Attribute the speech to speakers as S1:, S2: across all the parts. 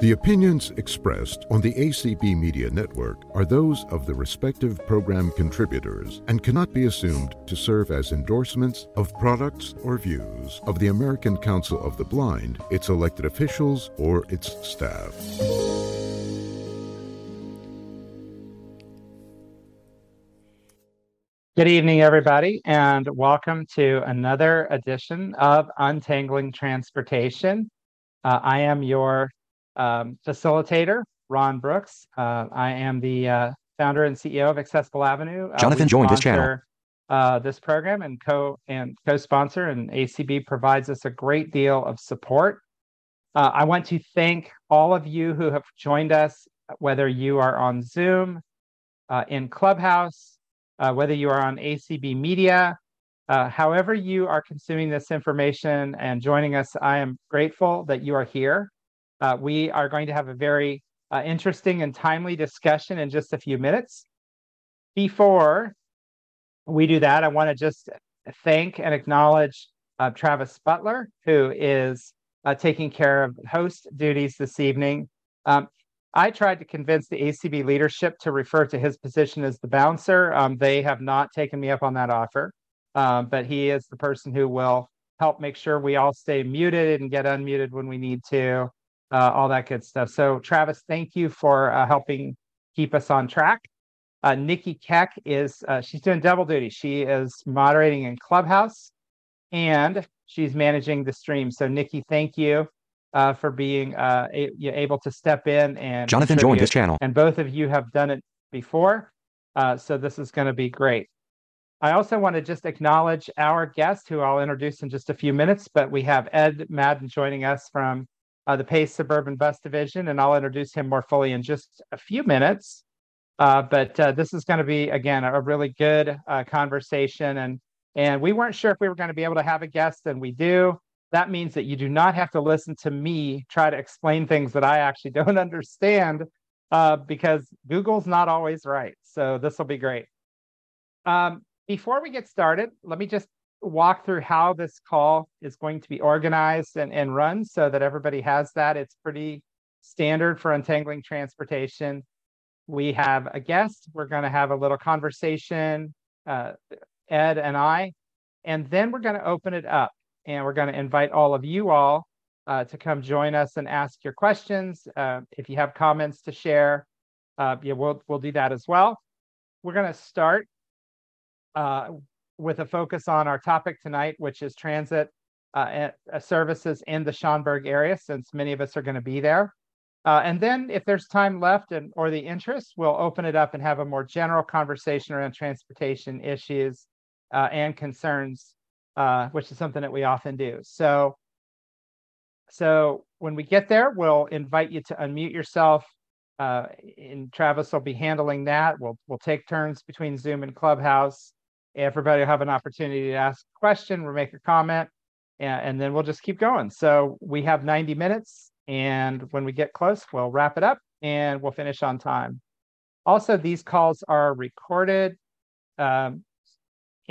S1: The opinions expressed on the ACB Media Network are those of the respective program contributors and cannot be assumed to serve as endorsements of products or views of the American Council of the Blind, its elected officials, or its staff.
S2: Good evening, everybody, and welcome to another edition of Untangling Transportation. Uh, I am your um, facilitator, Ron Brooks. Uh, I am the uh, founder and CEO of Accessible Avenue.
S3: Uh, Jonathan joined his channel.
S2: Uh, this program and co and co-sponsor and ACB provides us a great deal of support. Uh, I want to thank all of you who have joined us, whether you are on Zoom, in Clubhouse, uh, whether you are on ACB Media, uh, however you are consuming this information and joining us, I am grateful that you are here. Uh, we are going to have a very uh, interesting and timely discussion in just a few minutes. Before we do that, I want to just thank and acknowledge uh, Travis Butler, who is uh, taking care of host duties this evening. Um, I tried to convince the ACB leadership to refer to his position as the bouncer. Um, they have not taken me up on that offer, um, but he is the person who will help make sure we all stay muted and get unmuted when we need to, uh, all that good stuff. So, Travis, thank you for uh, helping keep us on track. Uh, Nikki Keck is uh, she's doing double duty. She is moderating in Clubhouse, and she's managing the stream. So, Nikki, thank you uh, for being uh, a, able to step in and
S3: Jonathan joined his channel,
S2: and both of you have done it before, uh, so this is going to be great. I also want to just acknowledge our guest, who I'll introduce in just a few minutes. But we have Ed Madden joining us from uh, the Pace Suburban Bus Division, and I'll introduce him more fully in just a few minutes. Uh, but uh, this is going to be again a really good conversation, and and we weren't sure if we were going to be able to have a guest, and we do that means that you do not have to listen to me try to explain things that I actually don't understand uh, because Google's not always right. So this will be great. Um, before we get started, let me just walk through how this call is going to be organized and, and run so that everybody has that. It's pretty standard for untangling transportation. We have a guest. We're going to have a little conversation, uh, Ed and I, and then we're going to open it up and we're going to invite all of you all uh, to come join us and ask your questions. Uh, if you have comments to share, uh, yeah, we'll we'll do that as well. We're going to start uh, with a focus on our topic tonight, which is transit uh, services in the Schaumburg area, since many of us are going to be there. Uh, and then, if there's time left and or the interest, we'll open it up and have a more general conversation around transportation issues and concerns uh, which is something that we often do. So, so when we get there, we'll invite you to unmute yourself. Uh, and Travis will be handling that. We'll we'll take turns between Zoom and Clubhouse. Everybody will have an opportunity to ask a question or make a comment, and, and then we'll just keep going. So we have 90 minutes, and when we get close, we'll wrap it up and we'll finish on time. Also, these calls are recorded. Um,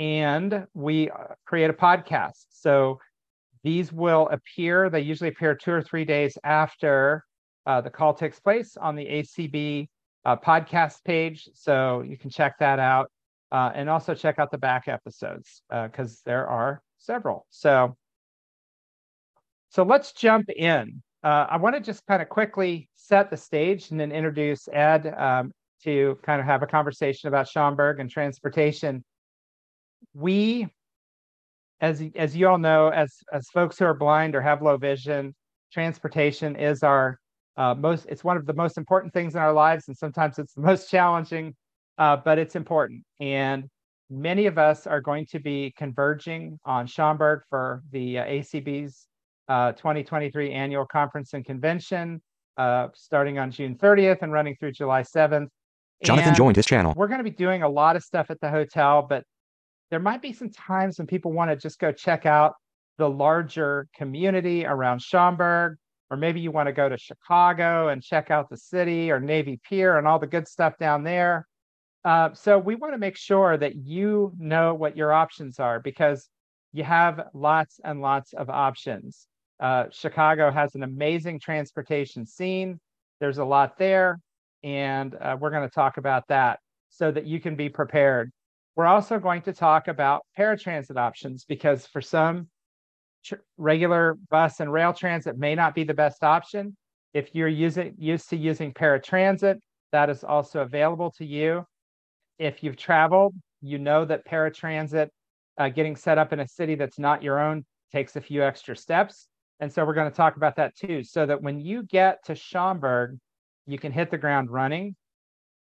S2: and we uh, create a podcast. So these will appear, they usually appear two or three days after uh, the call takes place on the ACB uh, podcast page. So you can check that out. Uh, and also check out the back episodes because uh, there are several. So, so let's jump in. Uh, I want to just kind of quickly set the stage and then introduce Ed um, to kind of have a conversation about Schaumburg and transportation we as as you all know as as folks who are blind or have low vision transportation is our uh, most it's one of the most important things in our lives and sometimes it's the most challenging uh, but it's important and many of us are going to be converging on Schaumburg for the uh, ACB's 2023 annual conference and convention uh, starting on June 30th and running through July 7th.
S3: Jonathan
S2: and
S3: joined his channel.
S2: We're going to be doing a lot of stuff at the hotel, but there might be some times when people want to just go check out the larger community around Schaumburg, or maybe you want to go to Chicago and check out the city or Navy Pier and all the good stuff down there. Uh, so we want to make sure that you know what your options are because you have lots and lots of options. Uh, Chicago has an amazing transportation scene. There's a lot there, and uh, we're going to talk about that so that you can be prepared. We're also going to talk about paratransit options because for some, tr- regular bus and rail transit may not be the best option. If you're using used to using paratransit, that is also available to you. If you've traveled, you know that paratransit uh, getting set up in a city that's not your own takes a few extra steps. And so we're going to talk about that too, so that when you get to Schaumburg, you can hit the ground running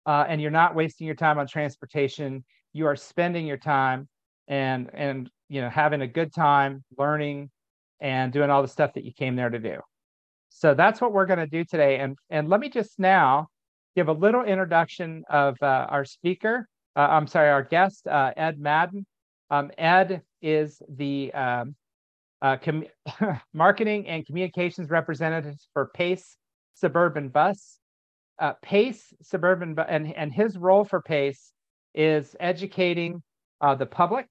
S2: uh, and you're not wasting your time on transportation. You are spending your time and, and, you know, having a good time learning and doing all the stuff that you came there to do. So that's what we're going to do today. And, and let me just now give a little introduction of uh, our speaker. Uh, I'm sorry, our guest, uh, Ed Madden. Um, Ed is the um, uh, com- marketing and communications representative for Pace Suburban Bus. Uh, Pace Suburban Bu- and and his role for Pace is educating uh, the public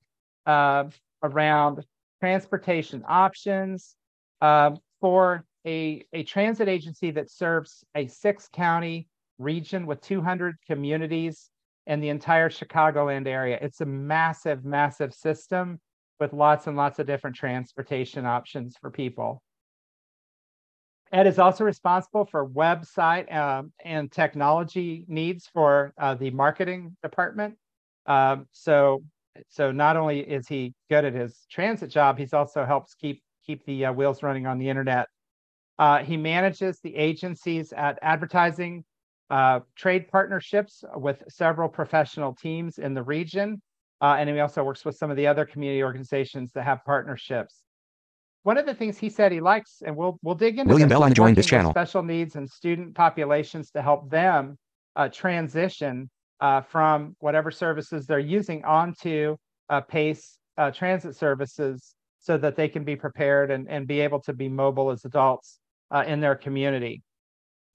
S2: uh, around transportation options um, for a, a transit agency that serves a six county region with 200 communities in the entire Chicagoland area. It's a massive, massive system with lots and lots of different transportation options for people. Ed is also responsible for website um, and technology needs for uh, the marketing department. Um, so, so not only is he good at his transit job, he's also helps keep keep the uh, wheels running on the internet. Uh, he manages the agencies at advertising, uh, trade partnerships with several professional teams in the region, uh, and he also works with some of the other community organizations that have partnerships. One of the things he said he likes, and we'll we'll dig into
S3: William Bell joined this channel.
S2: Special needs and student populations to help them uh, transition uh, from whatever services they're using onto uh, PACE uh, transit services, so that they can be prepared and, and be able to be mobile as adults uh, in their community.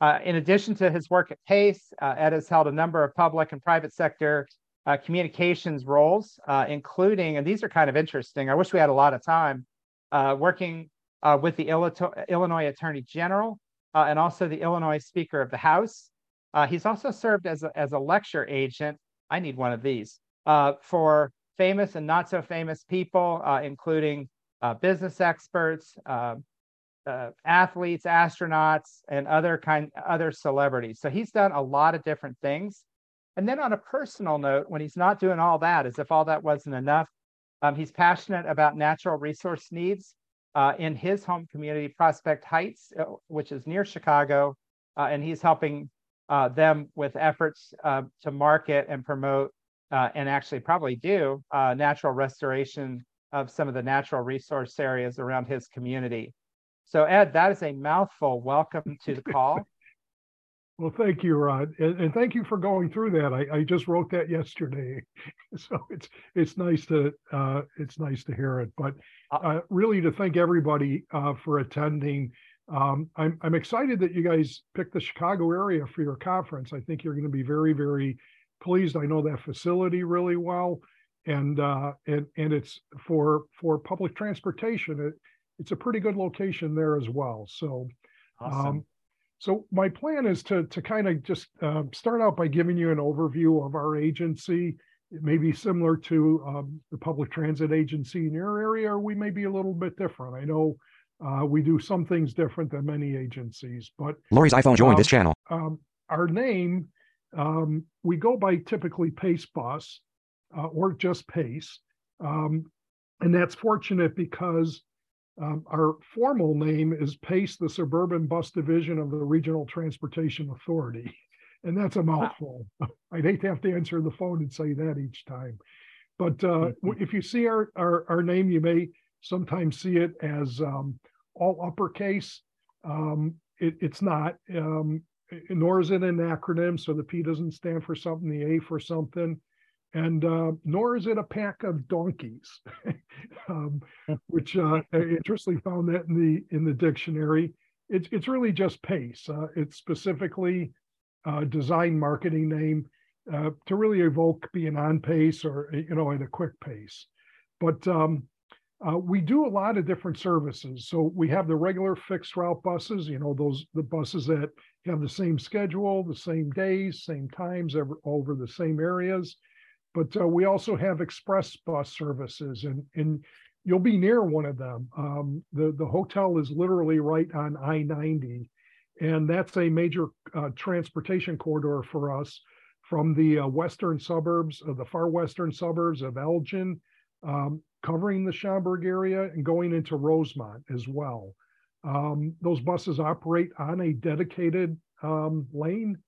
S2: Uh, in addition to his work at PACE, uh, Ed has held a number of public and private sector uh, communications roles, uh, including, and these are kind of interesting. I wish we had a lot of time, uh, working with the Illinois Attorney General and also the Illinois Speaker of the House. He's also served as a, as a lecture agent. I need one of these for famous and not so famous people, including business experts, uh, athletes, astronauts, and other kind other celebrities. So he's done a lot of different things. And then on a personal note, when he's not doing all that, as if all that wasn't enough, um, he's passionate about natural resource needs uh, in his home community, Prospect Heights, uh, which is near Chicago, uh, and he's helping uh, them with efforts uh, to market and promote, and actually probably do natural restoration of some of the natural resource areas around his community. So Ed, that is a mouthful. Welcome to the call.
S4: Well, thank you, Rod, and, and, thank you for going through that. I, I, just wrote that yesterday, so it's it's nice to uh, it's nice to hear it. But uh, really, to thank everybody uh, for attending. Um, I'm I'm excited that you guys picked the Chicago area for your conference. I think you're going to be very very pleased. I know that facility really well, and uh, and and it's for for public transportation. It, it's a pretty good location there as well. So.
S2: Awesome.
S4: Um, so my plan is to to kind of just uh, start out by giving you an overview of our agency. It may be similar to um, the public transit agency in your area, or we may be a little bit different. I know uh, we do some things different than many agencies, but
S3: Lori's iPhone joined
S4: um,
S3: this channel.
S4: Um, our name, um, we go by typically Pace Bus uh, or just Pace, um, and that's fortunate because um, our formal name is PACE, the Suburban Bus Division of the Regional Transportation Authority. And that's a mouthful. Wow. I'd hate to have to answer the phone and say that each time. But uh, mm-hmm. if you see our, our, our, name, you may sometimes see it as um, all uppercase. Um, it, it's not, um, nor is it an acronym. So the P doesn't stand for something, the A for something and uh, nor is it a pack of donkeys, um, which uh, I interestingly found that in the in the dictionary. It's it's really just pace. Uh, it's specifically a design marketing name uh, to really evoke being on pace or you know at a quick pace. But um, Uh, we do a lot of different services. So we have the regular fixed route buses, you know, those the buses that have the same schedule, the same days, same times ever, over the same areas. But uh, we also have express bus services, and and you'll be near one of them. Um, the the hotel is literally right on I ninety, and that's a major uh, transportation corridor for us from the uh, western suburbs, of the far western suburbs of Elgin, um, covering the Schaumburg area and going into Rosemont as well. Um, those buses operate on a dedicated um, lane,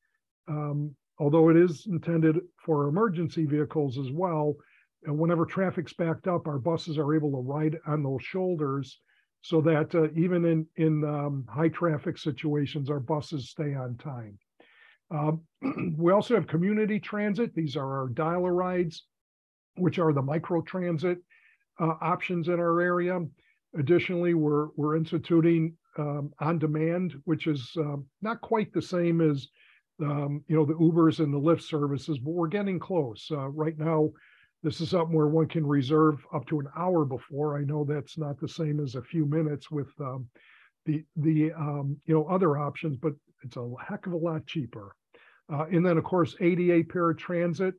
S4: um, although it is intended for emergency vehicles as well. And whenever traffic's backed up, our buses are able to ride on those shoulders so that uh, even in, in um, high traffic situations, our buses stay on time. Um, we also have community transit. These are our dial-a-rides, which are the micro transit uh, options in our area. Additionally, we're we're instituting um, on demand, which is um, not quite the same as um, you know the Ubers and the Lyft services, but we're getting close. Uh, right now, this is something where one can reserve up to an hour before. I know that's not the same as a few minutes with um, the the um, you know other options, but it's a heck of a lot cheaper. Uh, and then of course ADA paratransit.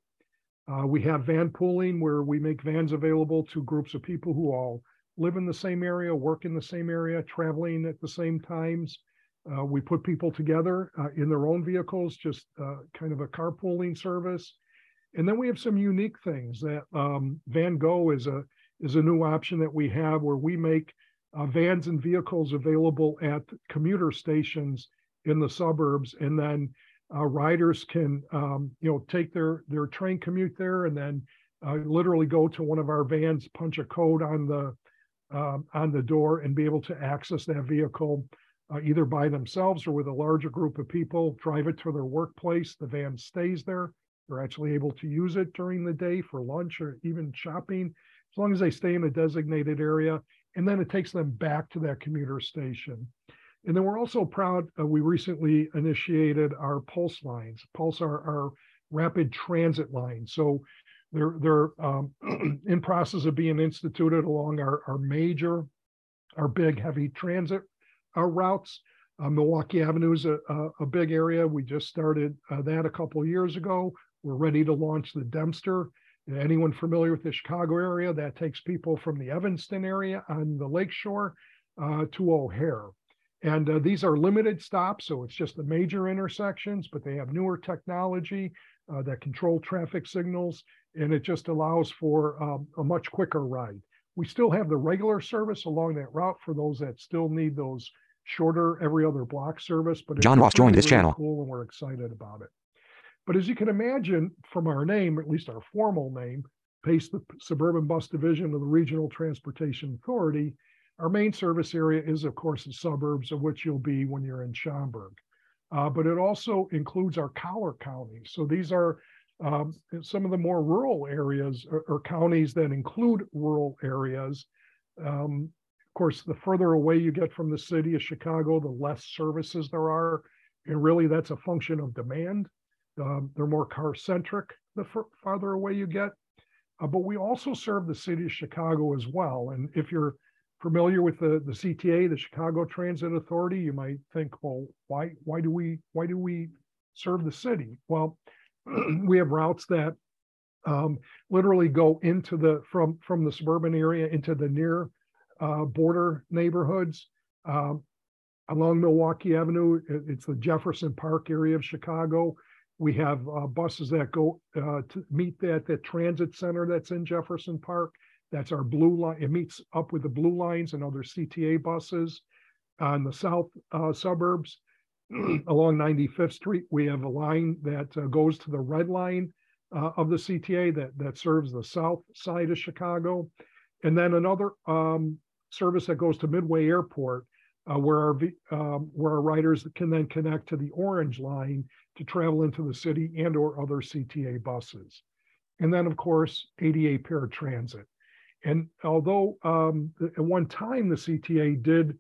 S4: Uh, we have van pooling where we make vans available to groups of people who all live in the same area, work in the same area, traveling at the same times. Uh, we put people together uh, in their own vehicles, just uh, kind of a carpooling service. And then we have some unique things that um, Van Go is a is a new option that we have where we make uh, vans and vehicles available at commuter stations in the suburbs, and then uh, riders can um, you know take their their train commute there and then uh, literally go to one of our vans, punch a code on the um, on the door, and be able to access that vehicle uh, either by themselves or with a larger group of people. Drive it to their workplace. The van stays there. They're actually able to use it during the day for lunch or even shopping, as long as they stay in a designated area. And then it takes them back to that commuter station. And then we're also proud, uh, we recently initiated our Pulse lines. Pulse are our rapid transit lines. So they're, they're um, in process of being instituted along our, our major, our big heavy transit uh, routes. Uh, Milwaukee Avenue is a, a, a, big area. We just started uh, that a couple years ago. We're ready to launch the Dempster. Anyone familiar with the Chicago area, that takes people from the Evanston area on the lakeshore uh, to O'Hare. And uh, these are limited stops, so it's just the major intersections, but they have newer technology uh, that control traffic signals, and it just allows for um, a much quicker ride. We still have the regular service along that route for those that still need those shorter every other block service. But
S3: John Ross joined this really channel.
S4: Cool, and we're excited about it. But as you can imagine from our name, at least our formal name, PACE, the Suburban Bus Division of the Regional Transportation Authority, our main service area is, of course, the suburbs of which you'll be when you're in Schaumburg. Uh, but it also includes our collar counties. So these are um, some of the more rural areas or, or counties that include rural areas. Um, of course, the further away you get from the city of Chicago, the less services there are. And really, that's a function of demand. Um, they're more car centric the f- farther away you get. Uh, but we also serve the city of Chicago as well. And if you're familiar with the, the CTA, the Chicago Transit Authority, you might think, well, why why do we why do we serve the city? Well, we have routes that um, literally go into the from from the suburban area into the near uh, border neighborhoods. Um, along Milwaukee Avenue, it's the Jefferson Park area of Chicago. We have uh, buses that go uh, to meet that that transit center that's in Jefferson Park. That's our blue line. It meets up with the blue lines and other CTA buses on the south uh, suburbs. Along 95th Street, we have a line that uh, goes to the red line uh, of the CTA that, that serves the south side of Chicago. And then another um, service that goes to Midway Airport, uh, where our um, where our riders can then connect to the orange line to travel into the city and or other CTA buses. And then, of course, ADA paratransit. And although um, at one time the CTA did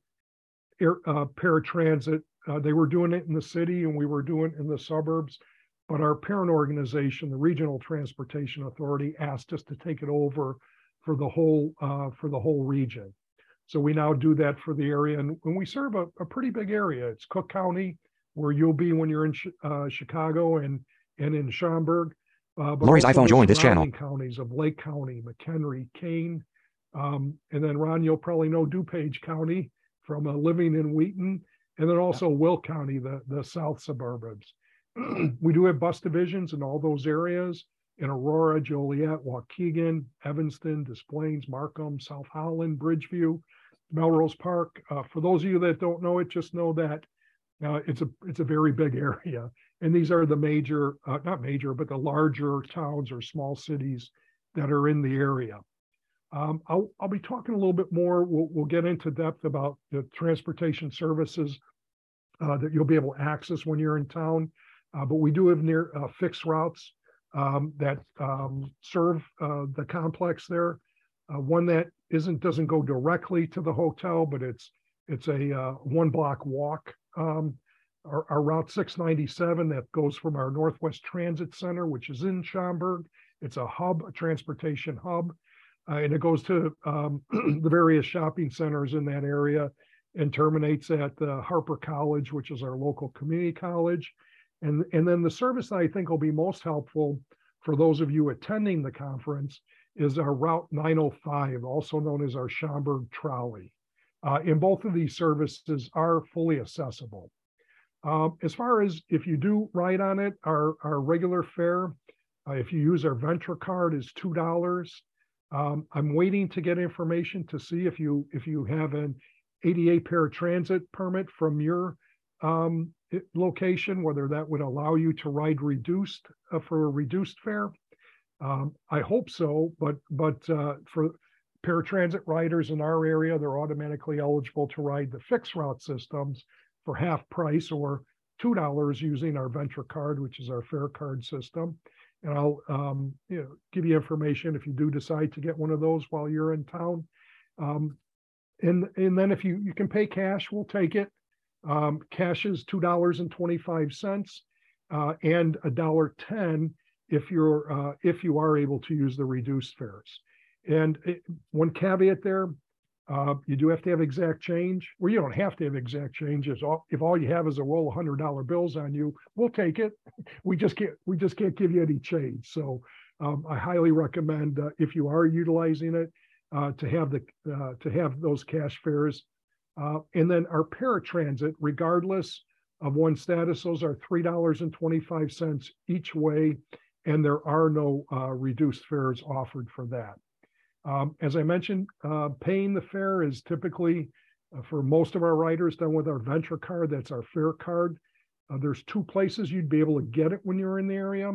S4: air, uh, paratransit, uh, they were doing it in the city and we were doing it in the suburbs. But our parent organization, the Regional Transportation Authority, asked us to take it over for the whole uh, for the whole region. So we now do that for the area, and, and we serve a, a, pretty big area. It's Cook County, where you'll be when you're in uh, Chicago and and in Schaumburg.
S3: Uh, Lori's iPhone joined this channel.
S4: Counties of Lake County, McHenry, Kane, um, and then Ron, you'll probably know DuPage County from uh, living in Wheaton, and then also Will County, the the south suburbs. we do have bus divisions in all those areas in Aurora, Joliet, Waukegan, Evanston, Des Plaines, Markham, South Holland, Bridgeview, Melrose Park. Uh, for those of you that don't know it, just know that uh, it's a it's a very big area, and these are the major, uh, not major, but the larger towns or small cities that are in the area. Um, I'll I'll be talking a little bit more. We'll we'll get into depth about the transportation services that you'll be able to access when you're in town. Uh, but we do have near uh, fixed routes um, that um, serve uh, the complex there. Uh, one that isn't doesn't go directly to the hotel, but it's it's a uh, one block walk. Um, our, our, Route 697 that goes from our Northwest Transit Center, which is in Schaumburg. It's a hub, a transportation hub, uh, and it goes to um, the various shopping centers in that area and terminates at Harper College, which is our local community college. And, and then the service that I think will be most helpful for those of you attending the conference is our Route 905, also known as our Schaumburg Trolley. Uh, and both of these services are fully accessible. Um, as far as if you do ride on it, our, our regular fare, uh, if you use our Ventra card, is two dollars. Um, I'm waiting to get information to see if you if you have an ADA paratransit permit from your um, location, whether that would allow you to ride reduced uh, for a reduced fare. Um, I hope so, but but uh, for paratransit riders in our area, they're automatically eligible to ride the fixed route systems for half price or two dollars using our Ventra card, which is our fare card system. And I'll um, you know give you information if you do decide to get one of those while you're in town. Um, and and then if you you can pay cash, we'll take it. Um, cash is two dollars and twenty-five cents, uh, and a dollar ten if you're uh, if you are able to use the reduced fares. And it, one caveat there, uh, you do have to have exact change. Well, you don't have to have exact change. If all, if all you have is a roll of hundred dollar bills on you, we'll take it. We just can't we just can't give you any change. So um, I highly recommend uh, if you are utilizing it uh, to have the uh, to have those cash fares uh, and then our paratransit, regardless of one status, those are $3.25 each way, and there are no uh, reduced fares offered for that. Um, as I mentioned, uh, paying the fare is typically uh, for most of our riders done with our Ventra card. That's our fare card. There's two places you'd be able to get it when you're in the area.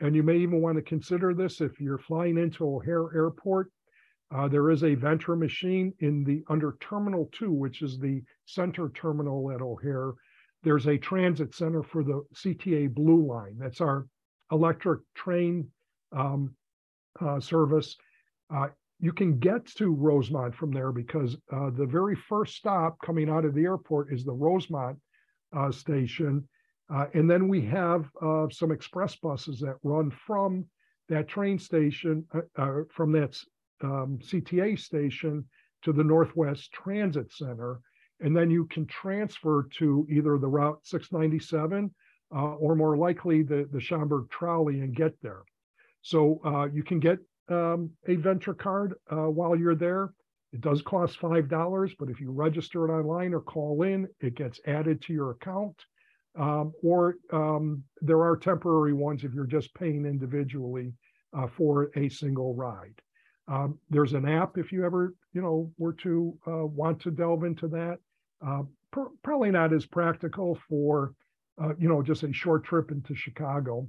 S4: And you may even want to consider this if you're flying into O'Hare Airport uh, there is a Ventra machine in the under Terminal 2, which is the center terminal at O'Hare. There's a transit center for the CTA Blue Line. That's our electric train um, uh, service. Uh, you can get to Rosemont from there because uh, the very first stop coming out of the airport is the Rosemont uh, station. And then we have some express buses that run from that train station, from that um, CTA station to the Northwest Transit Center. And then you can transfer to either the Route 697 uh, or more likely the, the Schaumburg trolley and get there. So uh, you can get um, a Ventra card uh, while you're there. It does cost $5, but if you register it online or call in, it gets added to your account. Um, or um, there are temporary ones if you're just paying individually uh, for a single ride. Um, there's an app if you ever, you know, were to uh, want to delve into that. Uh, pr- probably not as practical for, uh, you know, just a short trip into Chicago.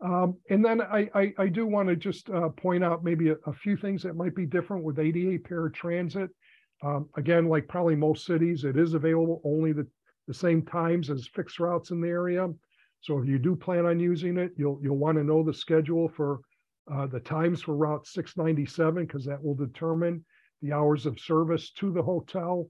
S4: Um, and then I, I, I do want to just uh, point out maybe a, a, few things that might be different with ADA paratransit. Um, again, like probably most cities, it is available only the, the same times as fixed routes in the area. So if you do plan on using it, you'll you'll want to know the schedule for uh, the times for Route 697, because that will determine the hours of service to the hotel.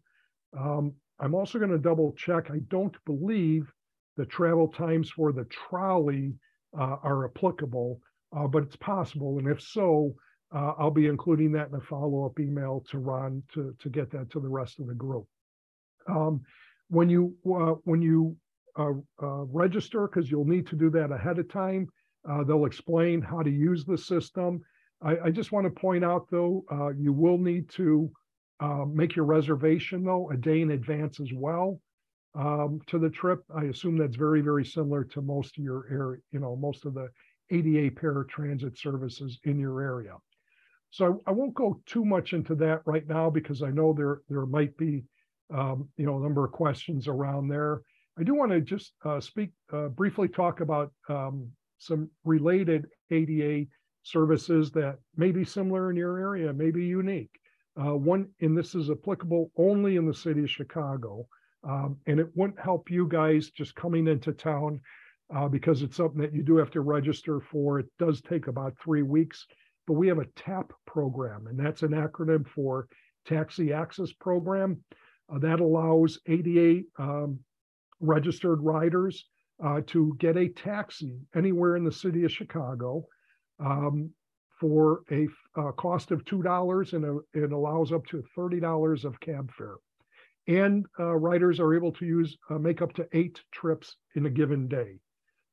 S4: Um, I'm also going to double check. I don't believe the travel times for the trolley uh, are applicable, uh, but it's possible. And if so, uh, I'll be including that in a follow-up email to Ron to, to get that to the rest of the group. Um, when you uh, when you uh register, because you'll need to do that ahead of time, uh, they'll explain how to use the system. I, I just want to point out, though, uh, you will need to make your reservation, though, a day in advance as well um, to the trip. I assume that's very, very similar to most of your area, you know, most of the ADA paratransit services in your area. So I, I won't go too much into that right now because I know there there might be um, you know a number of questions around there. I do want to just uh, speak uh, briefly talk about um, some related ADA services that may be similar in your area, may be unique. Uh, one, and this is applicable only in the city of Chicago, um, and it wouldn't help you guys just coming into town uh, because it's something that you do have to register for. It does take about three weeks but we have a TAP program, and that's an acronym for Taxi Access Program. Uh, that allows ADA um, registered riders uh, to get a taxi anywhere in the city of Chicago um, for a, a, cost of $2, and a, it allows up to $30 of cab fare. And uh, riders are able to use uh, make up to eight trips in a given day.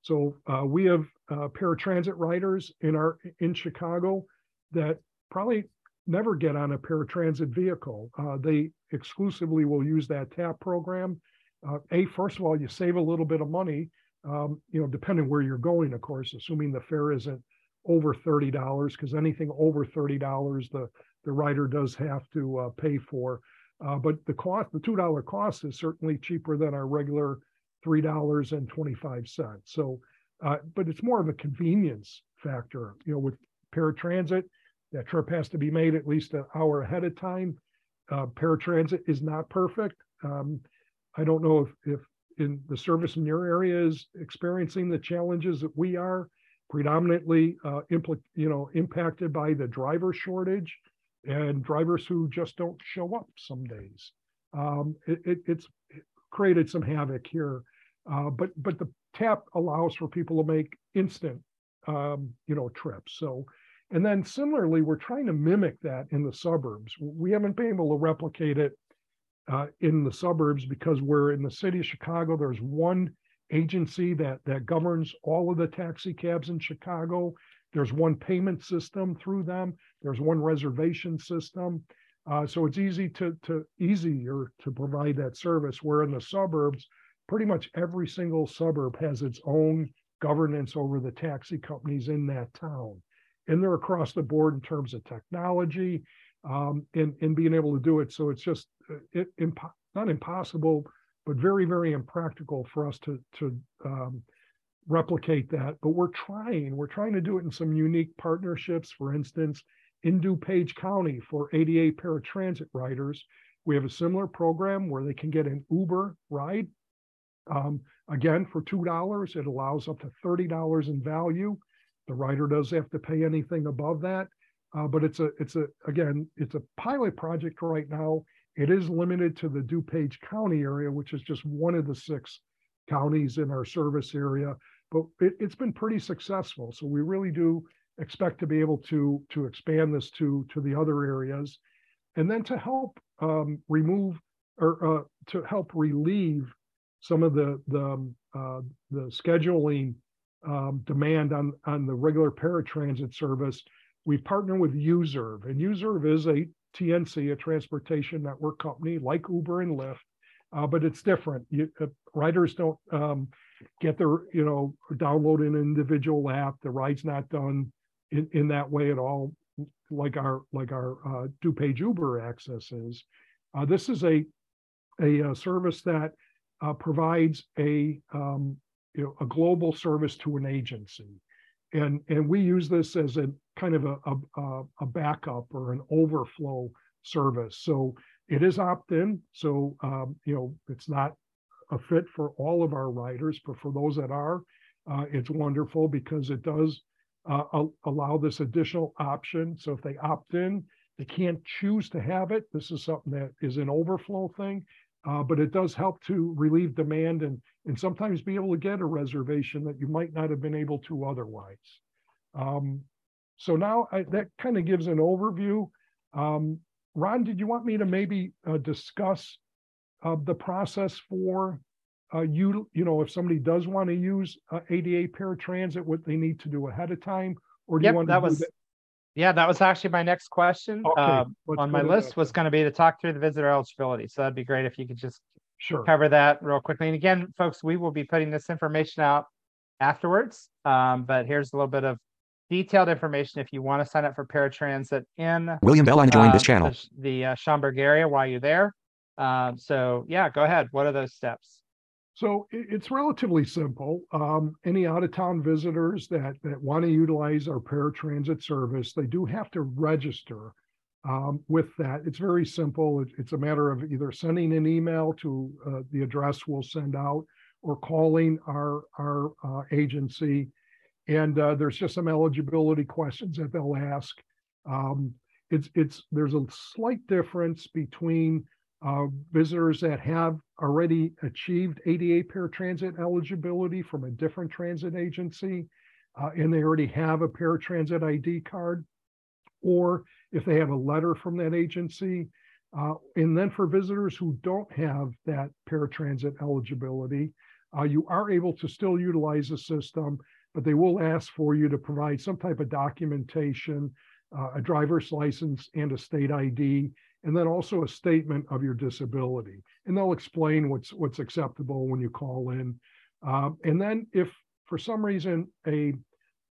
S4: So uh, we have paratransit riders in our in Chicago that probably never get on a paratransit vehicle. Uh, they exclusively will use that TAP program. Uh, a first of all, you save a little bit of money. Um, you know, depending where you're going, of course, assuming the fare isn't over thirty dollars, because anything over thirty dollars, the the rider does have to uh, pay for. Uh, but the cost, the two dollar cost, is certainly cheaper than our regular three dollars and twenty-five cents. So, uh, but it's more of a convenience factor. You know, with paratransit, that trip has to be made at least an hour ahead of time. Uh, paratransit is not perfect. Um, I don't know if, if in the service in your area is experiencing the challenges that we are, predominantly uh, impl- you know impacted by the driver shortage and drivers who just don't show up some days. Um, it, it, it's created some havoc here. Uh, but but the tap allows for people to make instant um, you know trips. So and then similarly, we're trying to mimic that in the suburbs. We haven't been able to replicate it uh, in the suburbs because we're in the city of Chicago. There's one agency that that governs all of the taxi cabs in Chicago. There's one payment system through them. There's one reservation system. Uh, so it's easy to to easier to provide that service. Where in the suburbs, pretty much every single suburb has its own governance over the taxi companies in that town. And they're across the board in terms of technology um, and, and being able to do it. So it's just uh, it, impo- not impossible, but very, very impractical for us to, to um, replicate that. But we're trying. We're trying to do it in some unique partnerships. For instance, in DuPage County for ADA paratransit riders, we have a similar program where they can get an Uber ride. Um, again, for $2, it allows up to $30 in value. The rider does have to pay anything above that. Uh, but it's a it's a again it's a pilot project right now. It is limited to the DuPage County area, which is just one of the six counties in our service area. But it, has been pretty successful. So we really do expect to be able to to expand this to to the other areas, and then to help um, remove or uh, to help relieve some of the the um, uh, the scheduling um, demand on, on the regular paratransit service, we partner with UZURV. And UZURV is a TNC, a transportation network company like Uber and Lyft, uh, but it's different. You, uh, riders don't um, get their, you know, download an individual app. The ride's not done in, in that way at all, like our like our uh, DuPage Uber access is. Uh, this is a a, a uh, service that uh, provides a um, you know, a global service to an agency. And, and we use this as a kind of a, a, a backup or an overflow service. So it is opt-in. So, um, you know, it's not a fit for all of our riders, but for those that are, uh, it's wonderful because it does uh, allow this additional option. So if they opt in, they can't choose to have it. This is something that is an overflow thing uh, but it does help to relieve demand and and sometimes be able to get a reservation that you might not have been able to otherwise. Um, so now I, that kind of gives an overview. Um, Ron, did you want me to maybe uh, discuss uh, the process for uh, you? You know, if somebody does want to use uh, ADA paratransit, what they need to do ahead of time, or do
S2: Yep,
S4: you want
S2: that
S4: to
S2: was-
S4: that?
S2: Yeah, that was actually my next question.
S4: Okay,
S2: Um, on my list
S4: that
S2: was going to be to talk through the visitor eligibility. So that'd be great if you could just
S4: Sure.
S2: cover that real quickly. And again, folks, we will be putting this information out afterwards. Um, but here's a little bit of detailed information if you want to sign up for paratransit in
S3: William Bell joined this
S2: uh,
S3: channel.
S2: The, sh- the uh, Schaumburg area while you're there. Um, so yeah, go ahead. What are those steps?
S4: So it's relatively simple. Um, any out of town visitors that, that want to utilize our paratransit service, they do have to register um, with that. It's very simple. It- it's a matter of either sending an email to uh, the address we'll send out or calling our, our uh, agency. And uh, there's just some eligibility questions that they'll ask. Um, it's, it's, there's a slight difference between uh, visitors that have already achieved ADA paratransit eligibility from a different transit agency, uh, and they already have a paratransit ID card, or if they have a letter from that agency. Uh, and then for visitors who don't have that paratransit eligibility, uh, you are able to still utilize the system, but they will ask for you to provide some type of documentation, uh, a driver's license and a state ID, and then also a statement of your disability. And they'll explain what's what's acceptable when you call in. Um, and then if for some reason a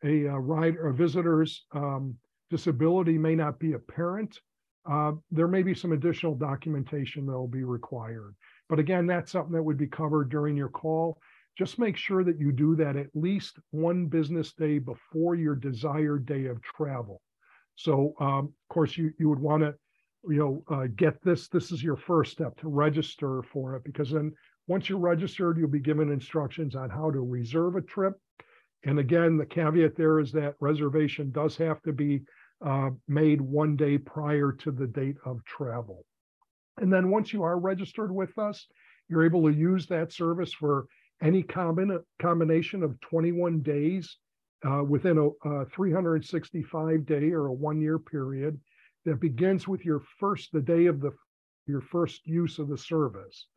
S4: a, uh ride or a visitor's um, disability may not be apparent, uh, there may be some additional documentation that will be required. But again, that's something that would be covered during your call. Just make sure that you do that at least one business day before your desired day of travel. So, um, of course, you you would want to you know, uh, get this. This is your first step to register for it because then once you're registered, you'll be given instructions on how to reserve a trip. And again, the caveat there is that reservation does have to be uh, made one day prior to the date of travel. And then once you are registered with us, you're able to use that service for any combina- combination of 21 days uh, within a, a 365 day or a one year period that begins with your first the day of the your first use of the service.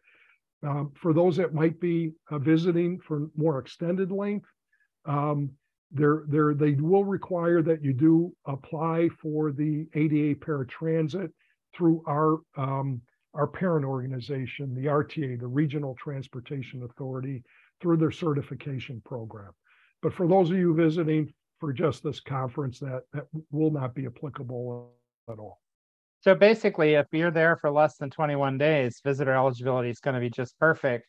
S4: Um, for those that might be uh, visiting for more extended length, um, they will require that you do apply for the ADA paratransit through our um, our parent organization, the RTA, the Regional Transportation Authority, through their certification program. But for those of you visiting for just this conference, that that will not be applicable at all.
S2: So basically, if you're there for less than 21 days, visitor eligibility is going to be just perfect.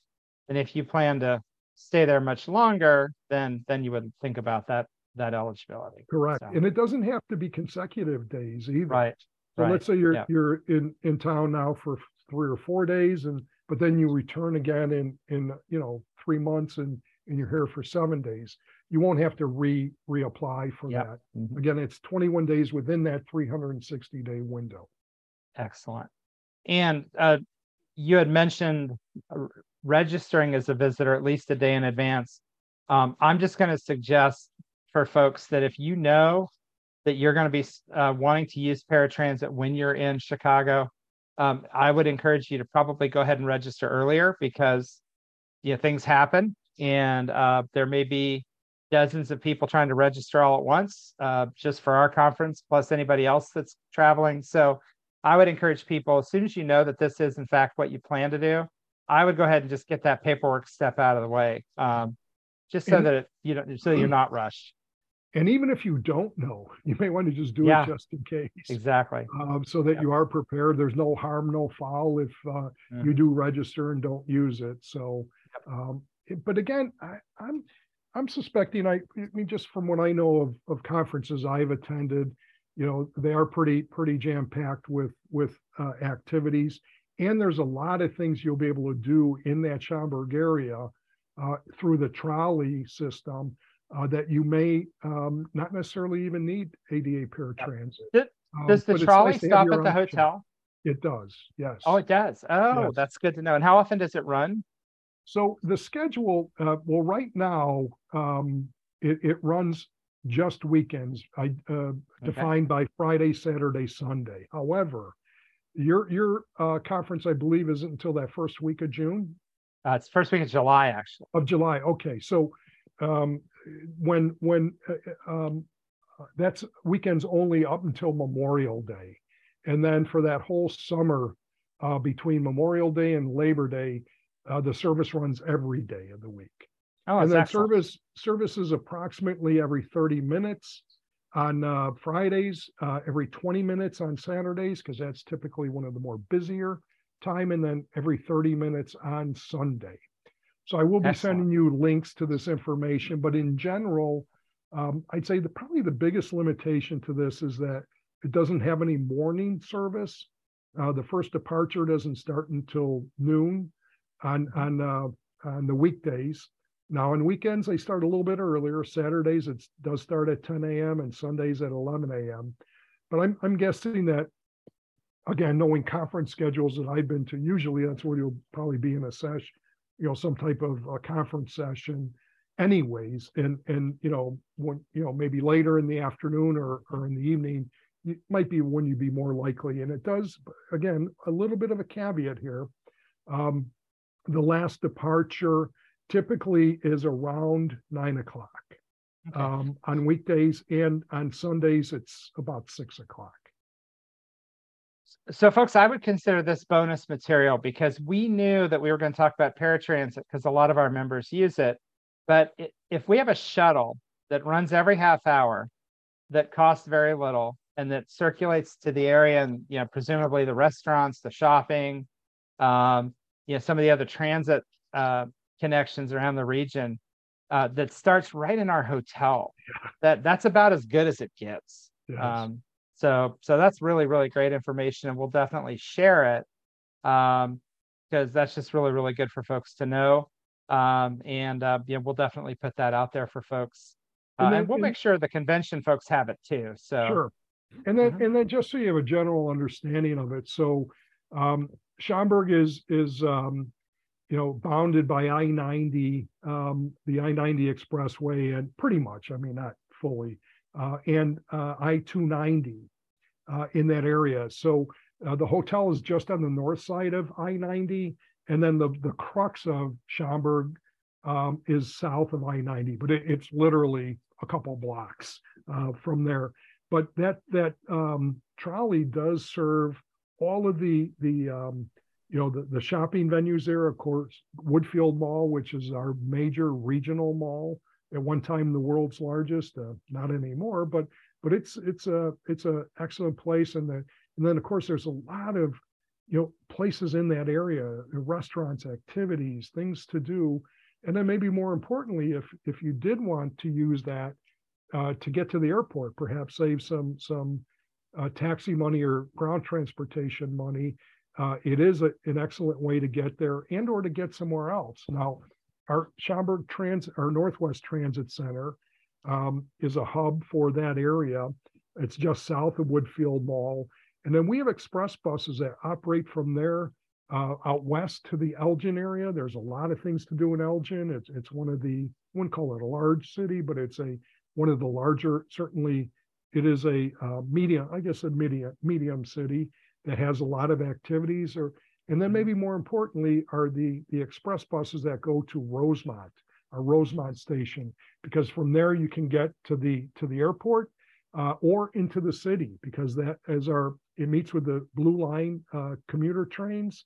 S2: And if you plan to stay there much longer, then then you would think about that that eligibility.
S4: Correct.
S2: So-
S4: And it doesn't have to be consecutive days either.
S2: Right.
S4: So
S2: right,
S4: let's say you're
S2: yeah.
S4: you're in in town now for three or four days and but then you return again in in you know three months and and you're here for seven days. You won't have to re reapply for
S2: Yep.
S4: that.
S2: Mhm.
S4: Again, it's 21 days within that 360 day window.
S2: Excellent. And uh, you had mentioned uh, registering as a visitor at least a day in advance. Um, I'm just going to suggest for folks that if you know that you're going to be uh, wanting to use paratransit when you're in Chicago, um, I would encourage you to probably go ahead and register earlier because you know, things happen and uh, there may be dozens of people trying to register all at once uh, just for our conference, plus anybody else that's traveling. So I would encourage people as soon as you know that this is in fact what you plan to do, I would go ahead and just get that paperwork step out of the way, um, just so
S4: And-
S2: that it, you don't, so you're not rushed.
S4: And even if you don't know, you may want to just do
S2: Yeah.
S4: it just in case.
S2: Exactly.
S4: Um, so that
S2: Yeah.
S4: you are prepared. There's no harm, no foul if uh,
S2: Mm.
S4: you do register and don't use it. So, um, but again, I, I'm I'm suspecting. I, I mean, just from what I know of of conferences I've attended, you know, they are pretty pretty jam packed with with uh, activities, and there's a lot of things you'll be able to do in that Schaumburg area uh, through the trolley system. Uh, that you may um, not necessarily even need ADA paratransit.
S2: Does-
S4: Um,
S2: Does the trolley
S4: nice
S2: stop at the
S4: option.
S2: hotel?
S4: It does, yes.
S2: Oh, it does. Oh,
S4: Yes.
S2: that's good to know. And how often does it run?
S4: So the schedule, uh, well, right now, um, it, it runs just weekends, I, uh, defined by Friday, Saturday, Sunday. However, your, your, uh, conference, I believe, isn't until that first week of June,
S2: Uh, it's first week of July, actually.
S4: of July. Okay, so, um, when, when, uh, um, uh, that's weekends only up until Memorial Day. And then for that whole summer, uh, between Memorial Day and Labor Day, uh, the service runs every day of the week.
S2: Oh,
S4: and then
S2: excellent.
S4: service services approximately every 30 minutes on uh, Fridays, uh, every 20 minutes on Saturdays, because that's typically one of the more busier time, and then every 30 minutes on Sunday. So I will be
S2: Excellent.
S4: sending you links to this information, but in general, um, I'd say the probably the biggest limitation to this is that it doesn't have any morning service. Uh, the first departure doesn't start until noon on on uh, on the weekdays. Now on weekends they start a little bit earlier. Saturdays it does start at 10 a.m. and Sundays at 11 a.m. But I'm I'm guessing that again, knowing conference schedules that I've been to, usually that's where you'll probably be in a session, you know, some type of a conference session anyways. And and you know, when you know, maybe later in the afternoon or or in the evening, it might be when you'd be more likely. And it does again, a little bit of a caveat here. Um, the last departure typically is around nine o'clock.
S2: Okay.
S4: Um, on weekdays and on Sundays, it's about six o'clock.
S2: So, folks, I would consider this bonus material because we knew that we were going to talk about paratransit because a lot of our members use it. But if we have a shuttle that runs every half hour, that costs very little, and that circulates to the area, and you know, presumably the restaurants, the shopping, um, you know, some of the other transit uh, connections around the region, uh, that starts right in our hotel. Yeah. That that's about as good as it gets.
S4: Yes.
S2: Um, so, so that's really, really great information and we'll definitely share it. Um, because that's just really, really good for folks to know. Um, and, uh, yeah, we'll definitely put that out there for folks. Uh,
S4: And
S2: and we'll
S4: and-
S2: make sure the convention folks have it too. So,
S4: Sure. And then,
S2: Mhm.
S4: and then just so you have a general understanding of it, so, um, Schaumburg is, is, um, you know, bounded by I ninety, um, the I ninety expressway and pretty much, I mean, not fully, uh, and, uh, I two ninety, uh, in that area. So, uh, the hotel is just on the north side of I ninety. And then the, the crux of Schaumburg, um, is south of I ninety, but it, it's literally a couple blocks, uh, from there but that that um, trolley does serve all of the the um, you know the, the shopping venues there of course woodfield mall which is our major regional mall at one time the world's largest uh, not anymore but but it's it's a it's a excellent place and the and then of course there's a lot of you know places in that area restaurants activities things to do and then maybe more importantly if if you did want to use that uh, to get to the airport, perhaps save some some uh, taxi money or ground transportation money. Uh, it is a, an excellent way to get there and or to get somewhere else. Now, our Schaumburg Transit, our Northwest Transit Center, um, is a hub for that area. It's just south of Woodfield Mall, and then we have express buses that operate from there uh, out west to the Elgin area. There's a lot of things to do in Elgin. It's it's one of the I wouldn't call it a large city, but it's a one of the larger, certainly it is a uh, medium, I guess a medium medium city that has a lot of activities or and then maybe more importantly are the the express buses that go to Rosemont, our Rosemont station, because from there you can get to the to the airport uh, or into the city because that as our it meets with the blue line uh, commuter trains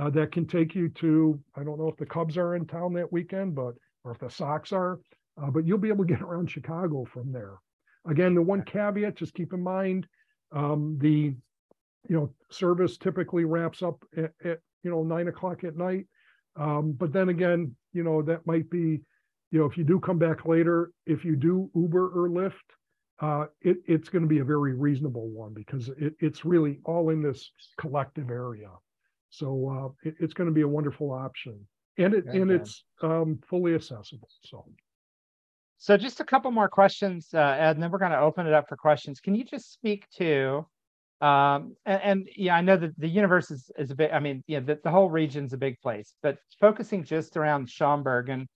S4: uh, that can take you to I don't know if the Cubs are in town that weekend, but or if the Sox are, uh, but you'll be able to get around Chicago from there. Again, the one caveat, just keep in mind, um, the you know service typically wraps up at, at you know nine o'clock at night. Um, but then again, you know that might be, you know, if you do come back later, if you do Uber or Lyft, uh, it, it's going to be a very reasonable one because it, it's really all in this collective area. So uh, it, it's going to be a wonderful option, and it and it's um, fully accessible. So.
S2: so just a couple more questions, uh, Ed, and then we're going to open it up for questions. Can you just speak to, um, and, and yeah, I know that the universe is, is a bit, I mean, yeah, the, the whole region's a big place, but focusing just around Schaumburg and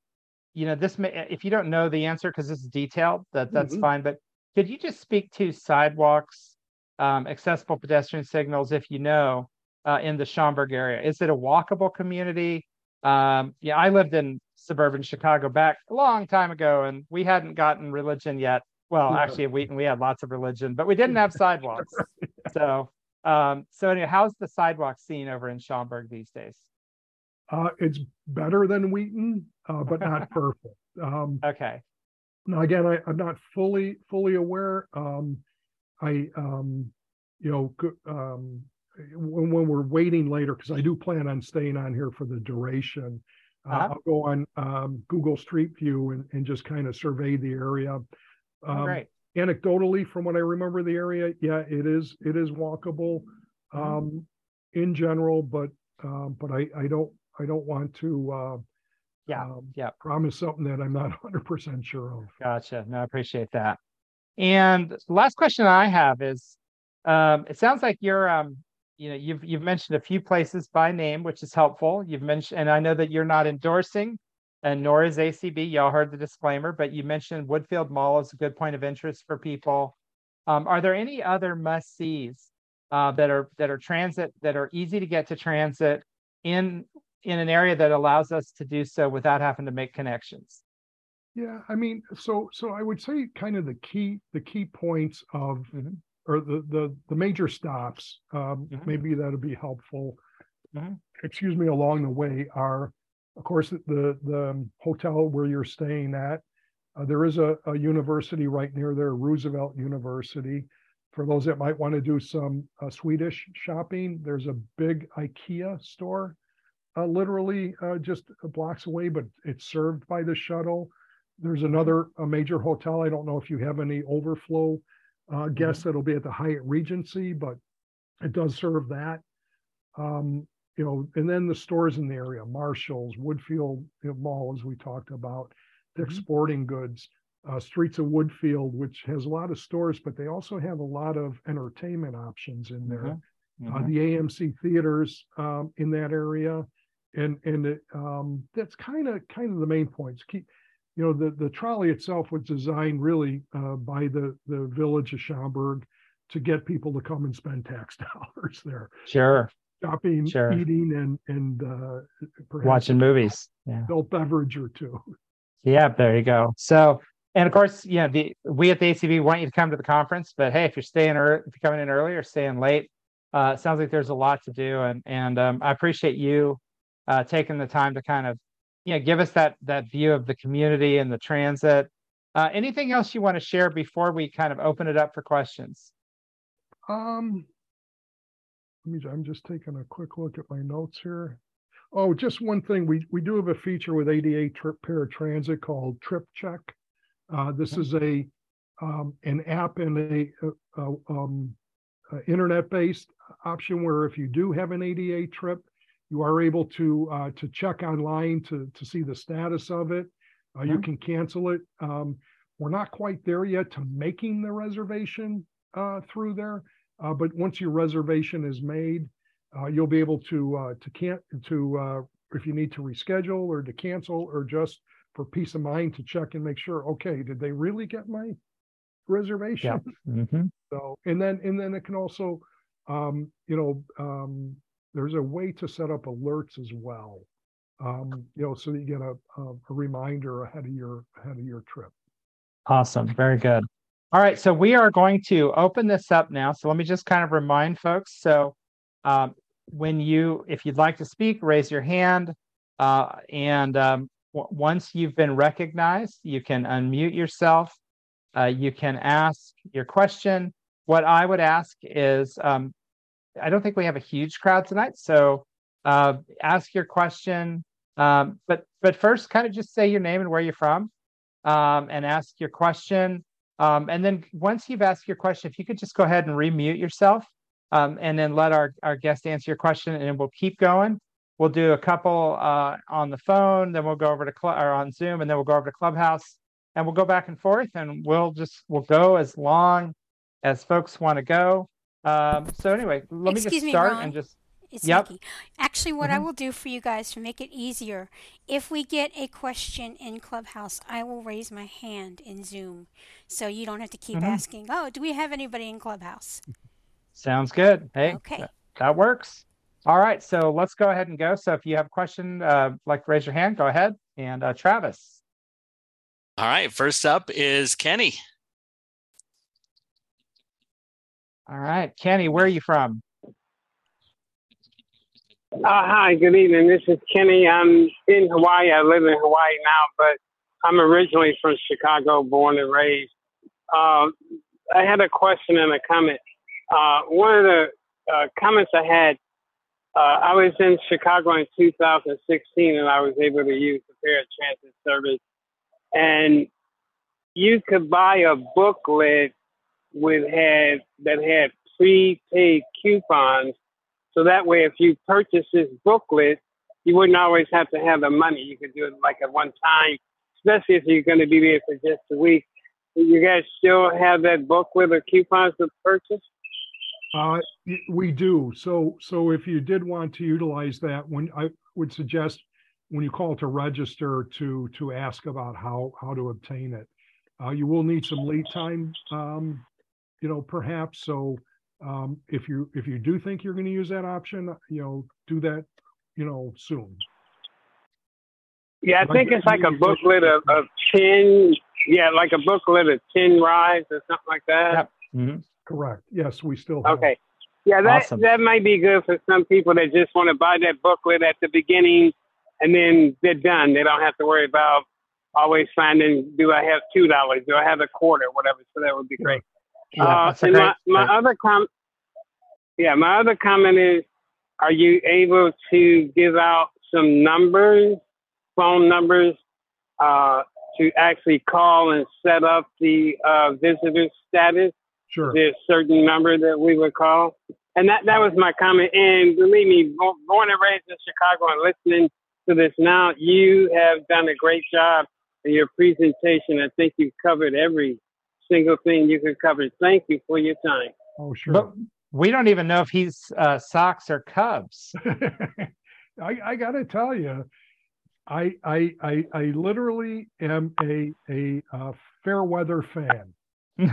S2: you know, this may, if you don't know the answer because this is detailed, that that's
S4: Mhm.
S2: fine. But could you just speak to sidewalks, um, accessible pedestrian signals, if you know, uh, in the Schaumburg area? Is it a walkable community? Um, yeah, I lived in suburban Chicago back a long time ago, and we hadn't gotten religion yet. Well,
S4: Yeah.
S2: actually, at Wheaton we had lots of religion, but we didn't have sidewalks. So, um, so anyway, how's the sidewalk scene over in Schaumburg these days?
S4: Uh, it's better than Wheaton, uh, but not perfect. Um,
S2: Okay,
S4: now again, I, I'm not fully fully aware. Um, I um, you know, um, when, when we're waiting later, because I do plan on staying on here for the duration. Uh,
S2: Uh-huh.
S4: I'll go on um, Google Street View and, and just kind of survey the area. Um,
S2: great.
S4: anecdotally from what I remember the area, yeah, it is it is walkable
S2: Mhm.
S4: um in general, but um but I I don't I don't want to uh
S2: Yeah,
S4: um,
S2: yeah.
S4: promise something that I'm not 100% sure of.
S2: Gotcha. No, I appreciate that. And last question I have is, um, it sounds like you're, um, you know, you've you've mentioned a few places by name, which is helpful. You've mentioned, and I know that you're not endorsing, and nor is ACB. Y'all heard the disclaimer, but you mentioned Woodfield Mall is a good point of interest for people. Um, are there any other must sees uh, that are that are transit that are easy to get to transit in in an area that allows us to do so without having to make connections?
S4: Yeah, I mean, so so I would say kind of the key the key points of
S2: Mhm.
S4: or the the the major stops, um,
S2: Mhm.
S4: maybe that'll be helpful.
S2: Mhm.
S4: Excuse me, along the way are, of course, the the hotel where you're staying at. Uh, there is a, a university right near there, Roosevelt University. For those that might want to do some uh, Swedish shopping, there's a big IKEA store, uh, literally uh, just blocks away, but it's served by the shuttle. There's another a major hotel. I don't know if you have any overflow uh, guests that'll be at the Hyatt Regency, but it does serve that. Um, you know, and then the stores in the area, Marshalls, Woodfield you know, Mall, as we talked about, Dick's
S2: Mhm.
S4: Sporting Goods, uh, Streets of Woodfield, which has a lot of stores, but they also have a lot of entertainment options in there
S2: Mhm.
S4: uh,
S2: Mhm.
S4: the AMC theaters um, in that area, and and it, um, that's kind of kind of the main points. Keep, you know, the the trolley itself was designed really uh, by the the village of Schaumburg to get people to come and spend tax dollars there,
S2: Sure.
S4: Shopping,
S2: Sure.
S4: eating, and and uh,
S2: Watching movies. Yeah.
S4: adult beverage or two.
S2: Yeah, there you go. So, and of course, yeah, the we at the ACB want you to come to the conference, but hey, if you're staying or if you're coming in early or staying late, uh, sounds like there's a lot to do, and and um, I appreciate you uh, taking the time to kind of, you know, give us that that view of the community and the transit. Uh, anything else you want to share before we kind of open it up for questions?
S4: Um, me, I'm just taking a quick look at my notes here. Oh, just one thing, we, we do have a feature with ADA Trip Paratransit called Trip Check. Uh, this is a, um, an app and a, uh, uh, um, uh, internet-based option where if you do have an ADA trip, you are able to, uh, to check online to, to see the status of it. Uh, you
S2: Mhm.
S4: can cancel it. Um, we're not quite there yet to making the reservation, uh, through there. Uh, but once your reservation is made, uh, you'll be able to, uh, to can't, to, uh, if you need to reschedule or to cancel or just for peace of mind to check and make sure, okay, did they really get my reservation?
S2: Mm-hmm.
S4: So, and then, and then it can also, um, you know, um, there's a way to set up alerts as well. Um, you know, so that you get a, a, a reminder ahead of your, ahead of your trip.
S2: Awesome. Very good. All right. So we are going to open this up now. So let me just kind of remind folks. So um, when you, if you'd like to speak, raise your hand. Uh, and um, w- once you've been recognized, you can unmute yourself. Uh, you can ask your question. What I would ask is, um, I don't think we have a huge crowd tonight, so uh, ask your question. Um, but but first, kind of just say your name and where you're from, um, and ask your question. Um, and then once you've asked your question, if you could just go ahead and remute yourself, um, and then let our our guest answer your question, and we'll keep going. We'll do a couple uh, on the phone, then we'll go over to Cl- or on Zoom, and then we'll go over to Clubhouse, and we'll go back and forth, and we'll just we'll go as long as folks want to go. Um, so anyway, let me just start
S5: Ron.
S2: and just
S5: It's
S2: Yep.
S5: Nikki. Actually, what I
S4: Mhm.
S5: will do for you guys to make it easier, if we get a question in Clubhouse, I will raise my hand in Zoom, so you don't have to keep
S2: Mhm.
S5: asking. Oh, do we have anybody in Clubhouse?
S2: Sounds good. Hey,
S5: Okay.
S2: that- that works. All right, so let's go ahead and go. So if you have a question, uh, like raise your hand, go ahead. And uh, Travis.
S6: All right. First up is Kenny.
S2: All right, Kenny, where are you from?
S7: Uh, hi, good evening. This is Kenny. I'm in Hawaii. I live in Hawaii now, but I'm originally from Chicago, born and raised. Uh, I had a question and a comment. Uh, one of the uh, comments I had, uh, I was in Chicago in 2016 and I was able to use the paratransit service. And you could buy a booklet with had that had prepaid coupons so that way, if you purchase this booklet, you wouldn't always have to have the money. You could do it like at one time, especially if you're going to be there for just a week. Do you guys still have that booklet or coupons to purchase?
S4: Uh, we do. So, so if you did want to utilize that, when I would suggest when you call to register to to ask about how how to obtain it. Uh, you will need some lead time, um, you know, perhaps. So, um, if you if you do think you're going to use that option, you know, do that, you know, soon.
S7: Yeah, I
S4: Like
S7: think it's like a booklet of, of 10, yeah, like a booklet of 10 rides or something like that.
S2: Yep. Mhm.
S4: Correct. Yes, we still have.
S7: Okay. Yeah, that
S2: Awesome.
S7: that might be good for some people that just want to buy that booklet at the beginning and then they're done. They don't have to worry about always finding do I have two dollars, do I have a quarter, whatever. So that would be great.
S2: Yeah,
S7: uh, and my, my other com yeah, my other comment is are you able to give out some numbers, phone numbers, uh, to actually call and set up the uh, visitor status?
S4: Sure.
S7: there's a certain number that we would call. And that, that was my comment. And believe me, bo- born and raised in Chicago and listening to this now, you have done a great job in your presentation. I think you've covered every single thing you could cover. Thank you for your time.
S4: Oh, sure.
S2: But we don't even know if he's uh, Sox or Cubs.
S4: I, I gotta tell you, I, I, I, I literally am a, a, uh fair weather fan.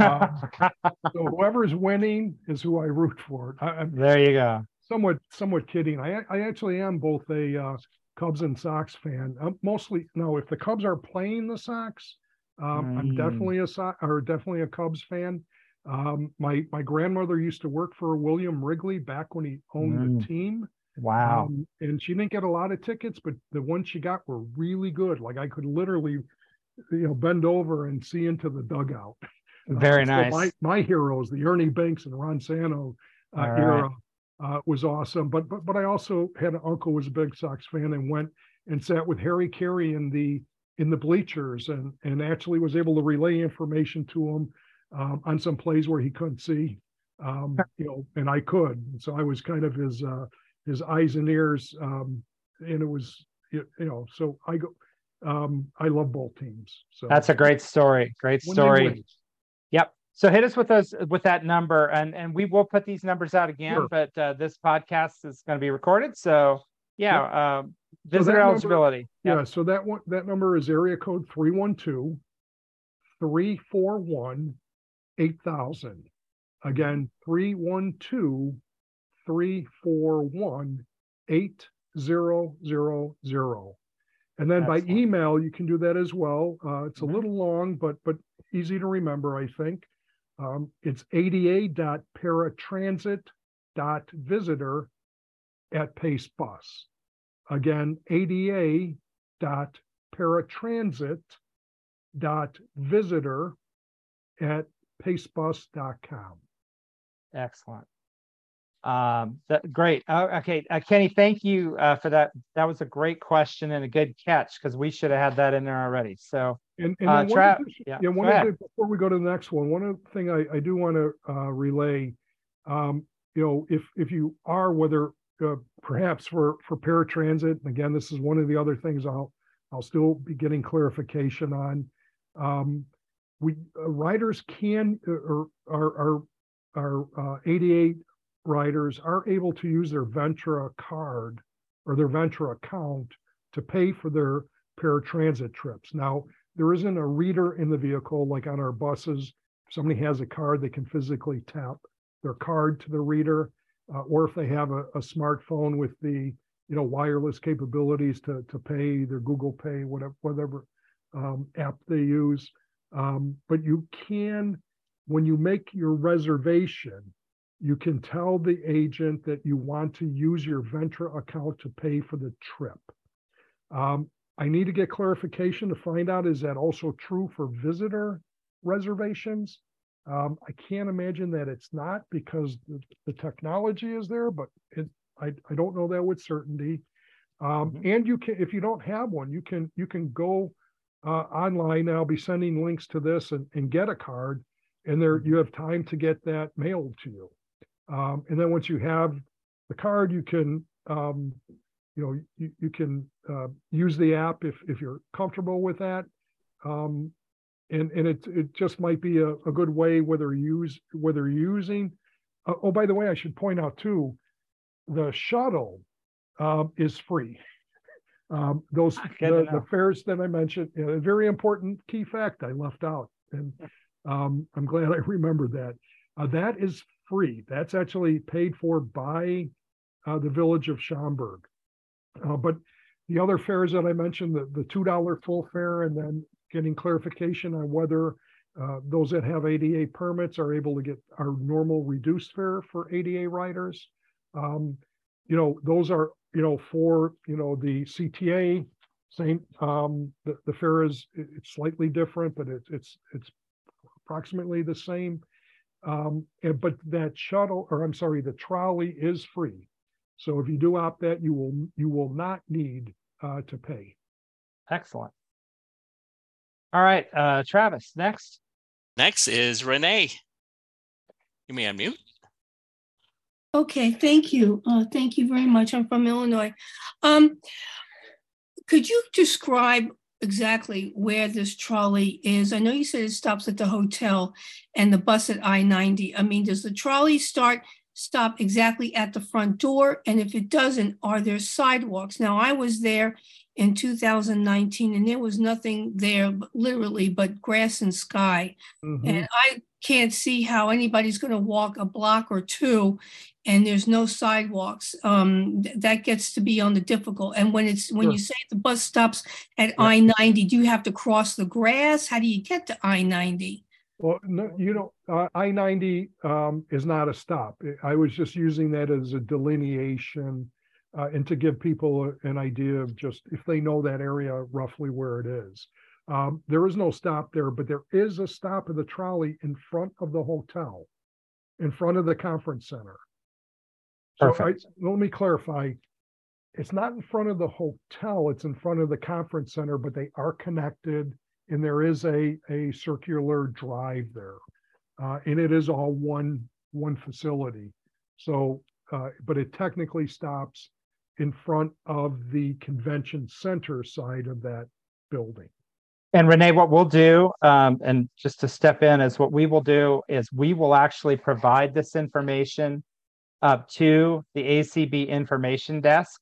S4: So whoever's winning is who I root for. I, I'm
S2: there you go.
S4: somewhat, somewhat kidding. I, I actually am both a, uh, Cubs and Sox fan. I'm mostly, no, if the Cubs are playing the Sox, um, I'm
S2: Mm.
S4: definitely a or definitely a Cubs fan. Um, my, my grandmother used to work for William Wrigley back when he owned the
S2: Mm.
S4: team.
S2: Wow.
S4: Um, and she didn't get a lot of tickets, but the ones she got were really good. Like I could literally, you know, bend over and see into the dugout.
S2: Very
S4: Uh, so
S2: nice.
S4: My, my heroes, the Ernie Banks and Ron Santo uh,
S2: right.
S4: era, uh, was awesome. But but but I also had an uncle who was a big Sox fan and went and sat with Harry Caray in the in the bleachers and and actually was able to relay information to him um, on some plays where he couldn't see. Um, you know, and I could. And so I was kind of his uh, his eyes and ears. Um, and it was you know, so I go. Um, I love both teams. So
S2: That's a great story. Great story.
S4: win.
S2: Yep. So hit us with those with that number, and and we will put these numbers out again.
S4: Sure.
S2: But uh, this podcast is going to be recorded, so yeah. Um,
S4: So
S2: visitor
S4: number-
S2: eligibility. Yep.
S4: Yeah, so that one, that number is area code 312 341 8000. Again, 312 341 8000. And then by email, you can do that as well. Uh, it's a little long, but but easy to remember, I think. Um, it's ada.paratransit.visitor at Pace Bus. Again, ada dot paratransit dot visitor at pacebus.com.
S2: Excellent. Um, that great. Oh, okay, uh, Kenny, thank you uh, for that. That was a great question and a good catch because we should have had that in there already. So
S4: And, and
S2: Uh,
S4: then one
S2: Tra-
S4: addition-
S2: yeah,
S4: yeah, one
S2: go
S4: of
S2: ahead.
S4: the, before we go to the next one, one other thing I, I do want to uh, relay, um, you know, if if you are whether uh, perhaps for for paratransit, again, this is one of the other things I'll I'll still be getting clarification on. Um, we uh, riders can uh, or are are are uh, ADA riders are able to use their Ventra card or their Ventra account to pay for their paratransit trips. Now, there isn't a reader in the vehicle like on our buses. If somebody has a card, they can physically tap their card to the reader, uh, or if they have a, a, smartphone with the you know wireless capabilities to to pay their Google Pay, whatever whatever um, app they use. Um, but you can, when you make your reservation, you can tell the agent that you want to use your Ventra account to pay for the trip. Um, I need to get clarification to find out is that also true for visitor reservations? Um, I can't imagine that it's not because the, the technology is there, but it, I, I don't know that with certainty. Um, mm-hmm. And you can, if you don't have one, you can you can go uh, online. I'll be sending links to this and, and get a card, and there you have time to get that mailed to you. Um, and then once you have the card, you can um, you know you, you can uh, use the app if if you're comfortable with that. Um, and and it it just might be a, a good way whether use whether you're using. Uh, oh, by the way, I should point out too, the shuttle um, is free. Um, those ah, the, the, fares that I mentioned, a very important key fact I left out, and um, I'm glad I remembered that. Uh, that is free. That's actually paid for by uh, the village of Schaumburg. Uh, but the other fares that I mentioned, the, the $2 full fare, and then getting clarification on whether uh, those that have ADA permits are able to get our normal reduced fare for ADA riders. Um, you know, those are, you know, for, you know, the CTA, same, um, the, the fare is it's slightly different, but it's, it's, it's approximately the same. Um, and, but that shuttle, or I'm sorry, the trolley is free. So if you do opt that, you will you will not need uh, to pay.
S2: Excellent. All right, uh, Travis, next.
S6: Next is Renee. You may unmute.
S8: Okay, thank you. Uh, thank you very much. I'm from Illinois. Um, could you describe exactly where this trolley is? I know you said it stops at the hotel and the bus at I 90. I mean, does the trolley start stop exactly at the front door? And if it doesn't, are there sidewalks? Now, I was there in 2019 and there was nothing there literally but grass and sky. Mm-hmm. And I can't see how anybody's going to walk a block or two and there's no sidewalks um, th- that gets to be on the difficult and when it's when sure. you say the bus stops at yeah. i-90 do you have to cross the grass how do you get to i-90
S4: well, no, you know, uh, I 90 um, is not a stop. I was just using that as a delineation uh, and to give people an idea of just if they know that area roughly where it is. Um, there is no stop there, but there is a stop of the trolley in front of the hotel, in front of the conference center. So I, let me clarify. It's not in front of the hotel, it's in front of the conference center, but they are connected and there is a, a circular drive there. Uh, and it is all one one facility. So, uh, but it technically stops in front of the convention center side of that building.
S2: And Renee, what we'll do, um, and just to step in, is what we will do is we will actually provide this information up to the ACB information desk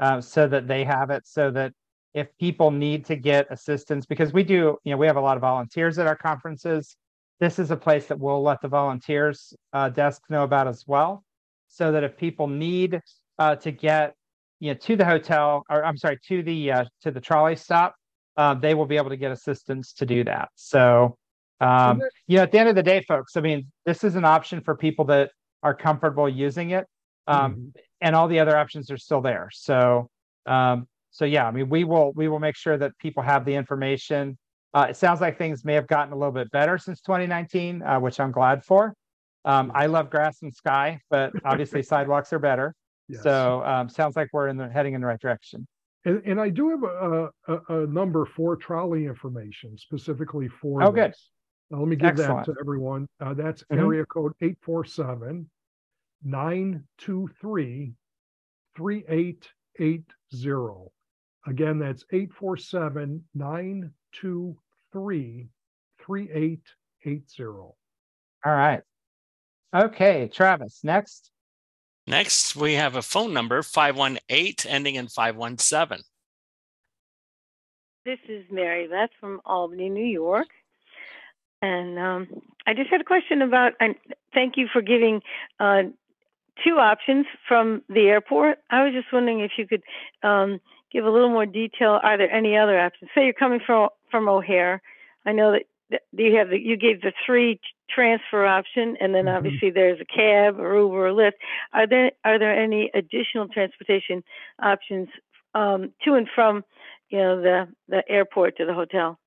S2: uh, so that they have it so that if people need to get assistance, because we do, you know, we have a lot of volunteers at our conferences. This is a place that we'll let the volunteers uh, desk know about as well, so that if people need uh, to get, you know, to the hotel, or I'm sorry, to the uh, to the trolley stop, uh, they will be able to get assistance to do that. So, um, you know, at the end of the day, folks, I mean, this is an option for people that are comfortable using it, um, mm-hmm. and all the other options are still there. So, um, so yeah, I mean, we will we will make sure that people have the information. Uh, it sounds like things may have gotten a little bit better since 2019, uh, which I'm glad for. Um, I love grass and sky, but obviously sidewalks are better. Yes. So um, sounds like we're in the heading in the right direction.
S4: And, and I do have a, a, a, number for trolley information specifically for.
S2: Oh, this. good.
S4: Now, let me give Excellent. that to everyone. Uh, that's mm-hmm. area code 847 923 3880. Again, that's 847 923 3880.
S2: All right. Okay, Travis, next.
S6: Next, we have a phone number 518 ending in 517.
S9: This is Mary Beth from Albany, New York. And um, I just had a question about, thank you for giving uh, two options from the airport. I was just wondering if you could um, give a little more detail. Are there any other options? Say you're coming from from O'Hare. I know that, that you have the, you gave the three transfer option, and then
S4: Mhm.
S9: obviously there's a cab or Uber or Lyft. Are there are there any additional transportation options um, to and from you know the the airport to the hotel?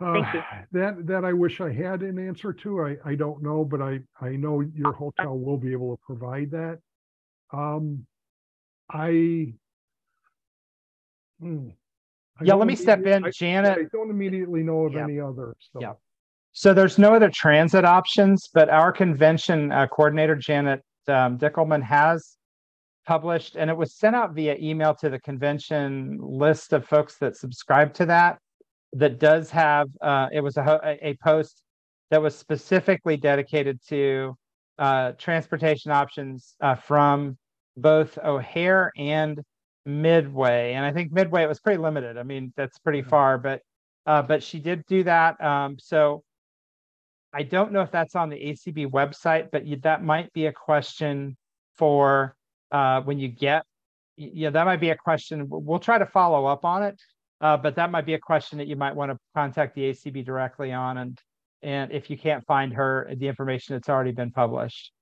S9: Thank
S4: Uh,
S9: you.
S4: That, that I wish I had an answer to. I, I don't know, but I, I know your hotel will be able to provide that. Um, I. hmm, I
S2: Yeah, let me step in.
S4: I-
S2: Janet,
S4: I don't immediately know of
S2: Yeah.
S4: any others, so.
S2: Yeah. So there's no other transit options, but our convention uh, coordinator, Janet um, Dickelman, has published, and it was sent out via email to the convention list of folks that subscribe to that. That does have, uh, it was a, a post that was specifically dedicated to uh, transportation options uh, from both O'Hare and Midway. And I think Midway, it was pretty limited. I mean, that's pretty far, but uh, but she did do that. Um, so I don't know if that's on the ACB website, but you, that might be a question for uh, when you get. Yeah, that might be a question. We'll try to follow up on it, uh, but that might be a question that you might want to contact the ACB directly on, and and if you can't find her, the information that's already been published.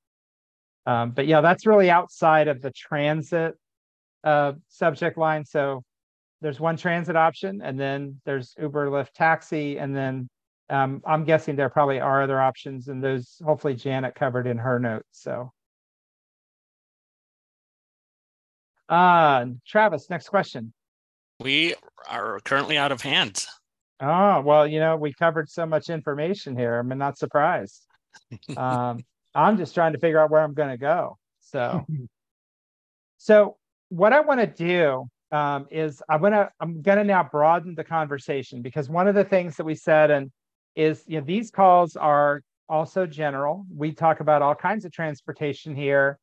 S2: Um, but yeah, that's really outside of the transit uh, subject line. So there's one transit option and then there's Uber, Lyft, taxi, and then um, I'm guessing there probably are other options and those hopefully Janet covered in her notes. So. Uh, Travis, next question.
S6: We are currently out of hands.
S2: Oh, well, you know, we covered so much information here. I'm not surprised. Um, I'm just trying to figure out where I'm going to go. So, so what I want to do um, is I'm gonna I'm gonna now broaden the conversation because one of the things that we said and is you know these calls are also general. We talk about all kinds of transportation here,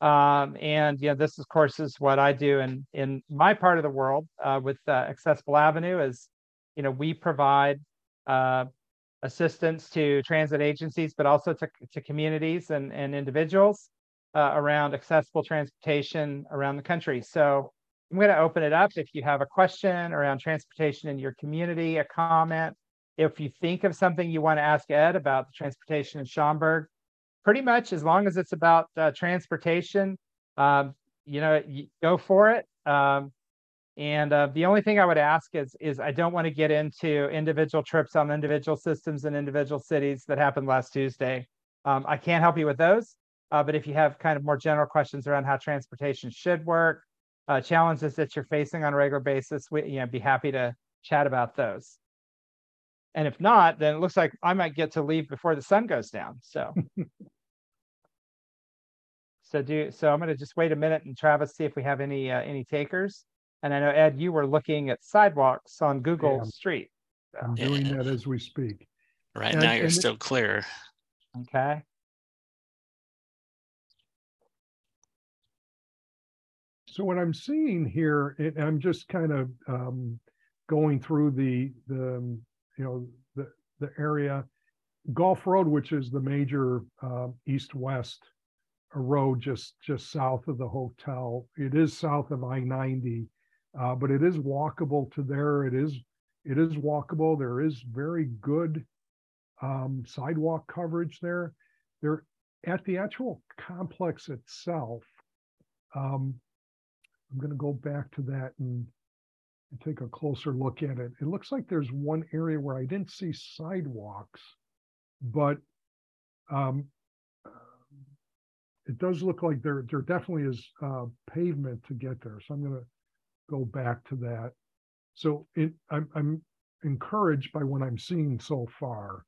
S2: um, and you know this of course is what I do in in my part of the world uh, with uh, Accessible Avenue is you know we provide uh, assistance to transit agencies, but also to to communities and and individuals uh, around accessible transportation around the country. So I'm going to open it up. If you have a question around transportation in your community, a comment, if you think of something you want to ask Ed about the transportation in Schaumburg, pretty much as long as it's about uh, transportation, um, you know, y- go for it. Um, and uh, the only thing I would ask is, is I don't want to get into individual trips on individual systems in individual cities that happened last Tuesday. Um, I can't help you with those. Uh, but if you have kind of more general questions around how transportation should work, uh, challenges that you're facing on a regular basis, we you know be happy to chat about those. And if not, then it looks like I might get to leave before the sun goes down. So, so do so. I'm going to just wait a minute and Travis see if we have any uh, any takers. And I know Ed, you were looking at sidewalks on Google
S4: am.
S2: Street.
S4: I'm doing
S6: Yeah.
S4: that as we speak.
S6: Right
S4: And-
S6: now, you're
S4: and-
S6: still clear.
S2: Okay.
S4: So what I'm seeing here, and I'm just kind of um, going through the the you know the the area, Golf Road, which is the major uh, east-west road just just south of the hotel. It is south of I-90, uh, but it is walkable to there. It is it is walkable. There is very good um, sidewalk coverage there. There at the actual complex itself. Um, I'm going to go back to that and, and take a closer look at it. It looks like there's one area where I didn't see sidewalks, but um, it does look like there there definitely is uh, pavement to get there. So I'm going to go back to that. So it, I'm, I'm encouraged by what I'm seeing so far.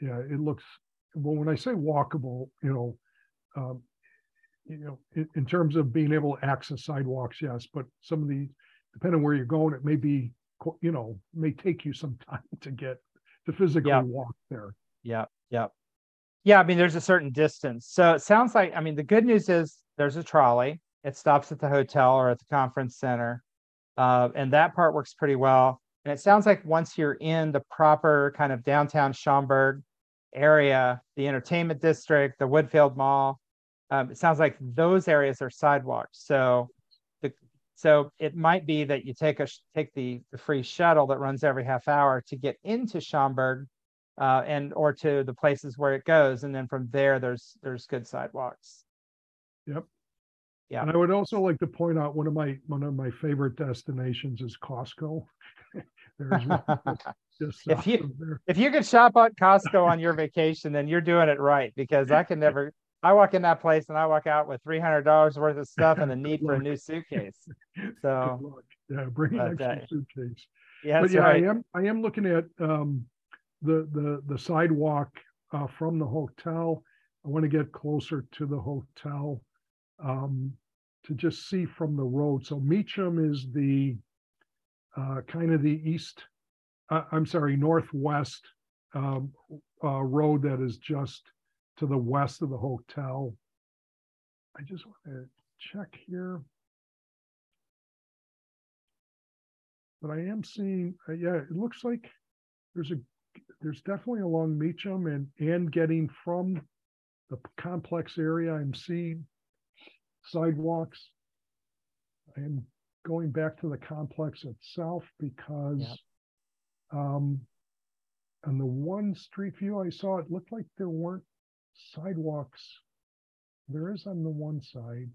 S4: Yeah, it looks well when I say walkable, you know, um, you know, in, in terms of being able to access sidewalks, yes, but some of the, depending where you're going, it may be, you know, may take you some time to get to physically
S2: Yeah.
S4: walk there.
S2: Yeah. Yeah. Yeah, I mean, there's a certain distance. So it sounds like, I mean, the good news is there's a trolley. It stops at the hotel or at the conference center. Uh, and that part works pretty well. And it sounds like once you're in the proper kind of downtown Schaumburg area, the entertainment district, the Woodfield Mall, um, it sounds like those areas are sidewalks. So the so it might be that you take a take the, the free shuttle that runs every half hour to get into Schaumburg uh, and or to the places where it goes, and then from there there's there's good sidewalks.
S4: Yep.
S2: Yeah.
S4: And I would also like to point out one of my one of my favorite destinations is Costco. There's just
S2: if you
S4: there.
S2: if you could shop at Costco on your vacation, then you're doing it right because I can never. I walk in that place and I walk out with three hundred dollars worth of stuff and the need for a new suitcase. So.
S4: Yeah, bring an extra
S2: uh,
S4: suitcase.
S2: yeah,
S4: But yeah,
S2: right.
S4: I am I am looking at um the the the sidewalk uh from the hotel. I want to get closer to the hotel um to just see from the road. So Meacham is the uh kind of the east uh, I'm sorry, northwest um uh road that is just to the west of the hotel. I just want to check here. But I am seeing, uh, yeah, it looks like there's a, there's definitely along Meacham and, and getting from the complex area, I'm seeing sidewalks. I am going back to the complex itself because um, on the one street view I saw, it looked like there weren't sidewalks. There is on the one side.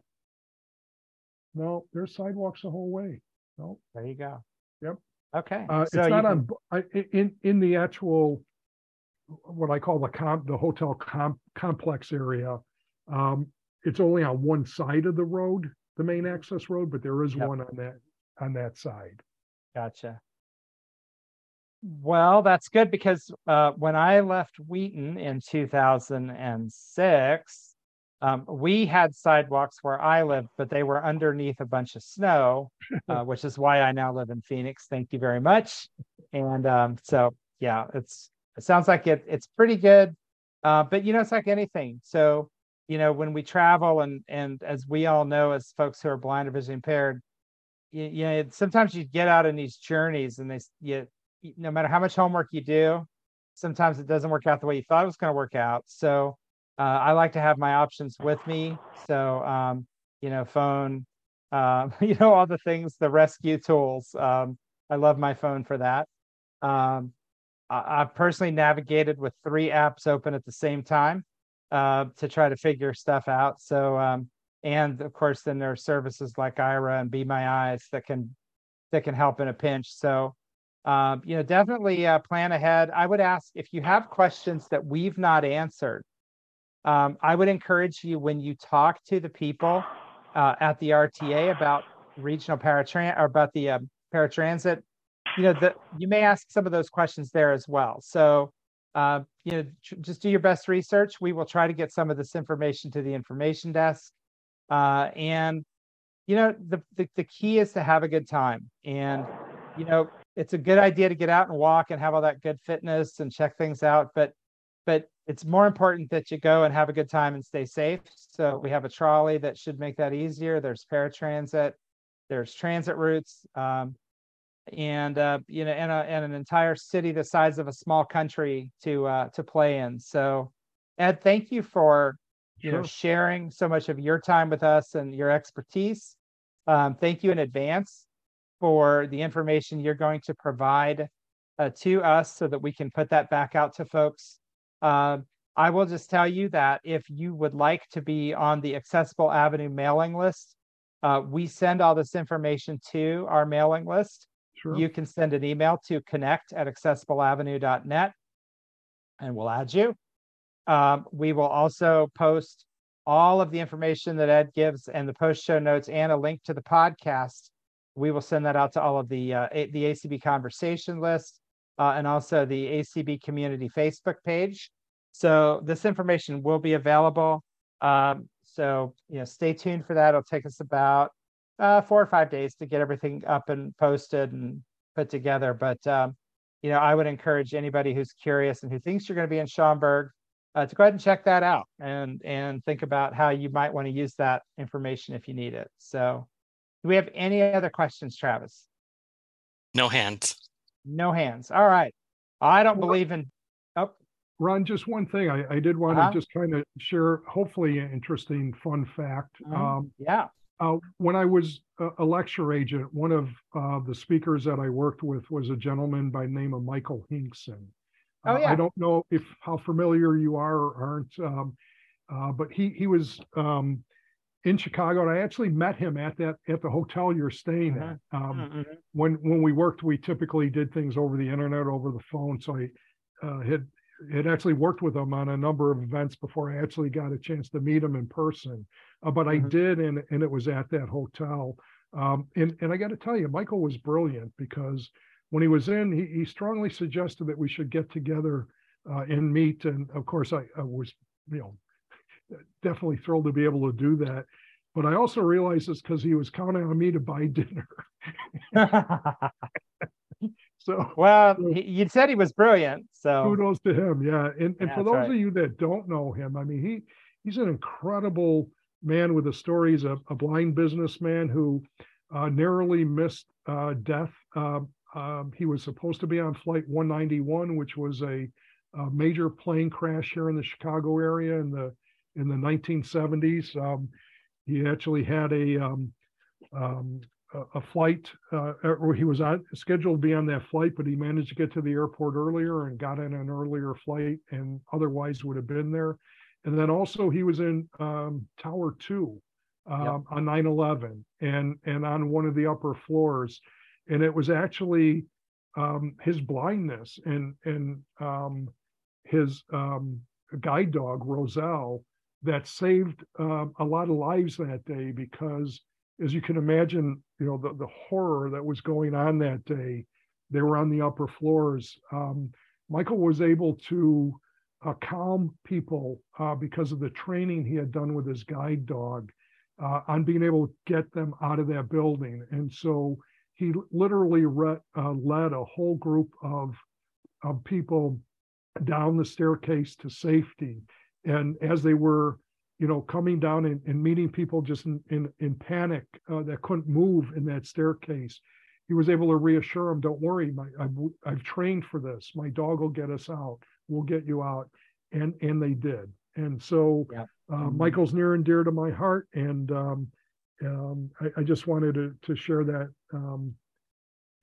S4: No, there's sidewalks the whole way. No,
S2: There you go.
S4: Yep.
S2: Okay.
S4: uh,
S2: so
S4: it's not
S2: can-
S4: on, i- in, in the actual, what I call the comp, the hotel comp, complex area. Um, it's only on one side of the road, the main access road, but there is
S2: Yep.
S4: one on that, on that side.
S2: Gotcha. Well, that's good because uh, when I left Wheaton in 2006, um, we had sidewalks where I lived, but they were underneath a bunch of snow, uh, which is why I now live in Phoenix. Thank you very much. And um, so, yeah, it's it sounds like it it's pretty good, uh, but you know, it's like anything. So, you know, when we travel and and as we all know, as folks who are blind or visually impaired, you, you know, sometimes you get out on these journeys and they you no matter how much homework you do, sometimes it doesn't work out the way you thought it was going to work out. So uh, I like to have my options with me. So um, you know, phone, um, you know, all the things, the rescue tools. Um, I love my phone for that. Um, I, I've personally navigated with three apps open at the same time uh, to try to figure stuff out. So um, and of course, then there are services like Aira and Be My Eyes that can that can help in a pinch. So um, you know, definitely uh, plan ahead. I would ask if you have questions that we've not answered. Um, I would encourage you when you talk to the people uh, at the RTA about regional paratransit or about the um, paratransit, you know, that you may ask some of those questions there as well. So, uh, you know, just do your best research. We will try to get some of this information to the information desk. Uh, and, you know, the, the, the key is to have a good time. And, you know, it's a good idea to get out and walk and have all that good fitness and check things out. But but it's more important that you go and have a good time and stay safe. So we have a trolley that should make that easier. There's paratransit, there's transit routes, um, and uh, you know, and, a, and an entire city the size of a small country to uh, to play in. So, Ed, thank you for you know sharing so much of your time with us and your expertise. Um, thank you in advance for the information you're going to provide uh, to us so that we can put that back out to folks. Uh, I will just tell you that if you would like to be on the Accessible Avenue mailing list, uh, we send all this information to our mailing list.
S4: Sure.
S2: You can send an email to connect at accessibleavenue.net and we'll add you. Um, we will also post all of the information that Ed gives and the post show notes and a link to the podcast. We will send that out to all of the uh, the ACB conversation list uh, and also the ACB community Facebook page. So this information will be available. Um, so you know, stay tuned for that. It'll take us about uh, four or five days to get everything up and posted and put together. But um, you know, I would encourage anybody who's curious and who thinks you're going to be in Schaumburg uh, to go ahead and check that out and and think about how you might want to use that information if you need it. So, do we have any other questions, Travis?
S6: No hands.
S2: No hands. All right. I don't believe in. Oh,
S4: Ron, just one thing. I, I did want
S2: Uh-huh.
S4: to just kind of share, hopefully, an interesting fun fact.
S2: uh,
S4: Um,
S2: yeah.
S4: uh, when I was a, a lecture agent, one of uh, the speakers that I worked with was a gentleman by the name of Michael Hingson.
S2: Oh,
S4: Uh,
S2: yeah.
S4: I don't know if how familiar you are or aren't, um, uh, but he he was um, in Chicago, and I actually met him at that at the hotel you're staying
S2: Uh-huh.
S4: at. Um,
S2: Mhm.
S4: when when we worked, we typically did things over the internet, over the phone. So I uh, had had actually worked with him on a number of events before I actually got a chance to meet him in person. Uh, but I
S2: Mhm.
S4: did, and and it was at that hotel. Um, and and I got to tell you, Michael was brilliant because when he was in, he, he strongly suggested that we should get together uh, and meet. And of course, I, I was you know definitely thrilled to be able to do that. But I also realized it's because he was counting on me to buy dinner. So
S2: well, he, you said he was brilliant. So,
S4: kudos to him. Yeah. And, and
S2: Yeah,
S4: for those
S2: right.
S4: of you that don't know him, I mean, he he's an incredible man with a story. He's a, a blind businessman who uh, narrowly missed uh, death. Um, um, he was supposed to be on flight 191, which was a, a major plane crash here in the Chicago area in the in the 1970s. Um, he actually had a um, um, a, flight, uh, or he was on, scheduled to be on that flight, but he managed to get to the airport earlier and got in an earlier flight, and otherwise would have been there. And then also he was in um, Tower Two um, on 9/11, and and on one of the upper floors, and it was actually um, his blindness and and um, his um, guide dog Roselle that saved um, a lot of lives that day because as you can imagine you know the, the horror that was going on that day they were on the upper floors. Um, michael was able to uh, calm people uh, because of the training he had done with his guide dog uh, on being able to get them out of that building. And so he literally re- uh, led a whole group of, of people down the staircase to safety and as they were you know coming down and, and meeting people just in in, in panic uh, that couldn't move in that staircase he was able to reassure them don't worry my I've, I've trained for this. My dog will get us out. We'll get you out. And and they did. And so
S2: Yep.
S4: uh,
S2: Mhm.
S4: michael's near and dear to my heart and um, um, I, I just wanted to to share that um,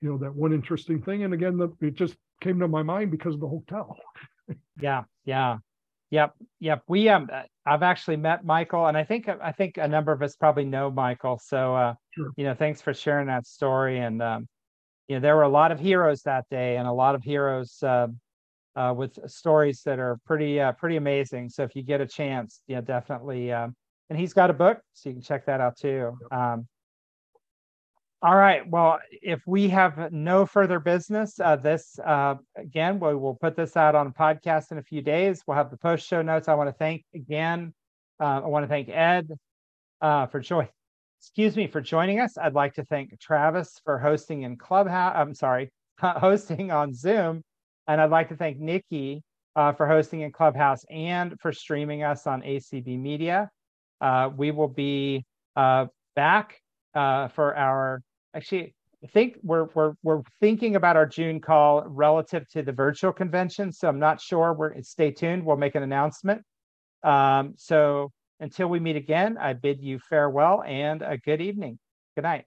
S4: you know that one interesting thing. And again the, it just came to my mind because of the hotel.
S2: Yeah, yeah, yep, yep. We um, uh, I've actually met Michael, and I think I think a number of us probably know Michael. So, uh,
S4: Sure.
S2: you know, thanks for sharing that story. And um, you know, there were a lot of heroes that day, and a lot of heroes uh, uh, with stories that are pretty uh, pretty amazing. So, if you get a chance, yeah, definitely. Um, and he's got a book, so you can check that out too. Um, all right. Well, if we have no further business, uh, this uh, again, we will put this out on a podcast in a few days. We'll have the post show notes. I want to thank again. Uh, I want to thank Ed uh, for joining. Excuse me for joining us. I'd like to thank Travis for hosting in Clubhouse. I'm sorry, hosting on Zoom, and I'd like to thank Nikki uh, for hosting in Clubhouse and for streaming us on ACB Media. Uh, we will be back for our actually I think we're we're we're thinking about our June call relative to the virtual convention. So I'm not sure. We're stay tuned. We'll make an announcement. Um, so until we meet again, I bid you farewell and a good evening. Good night.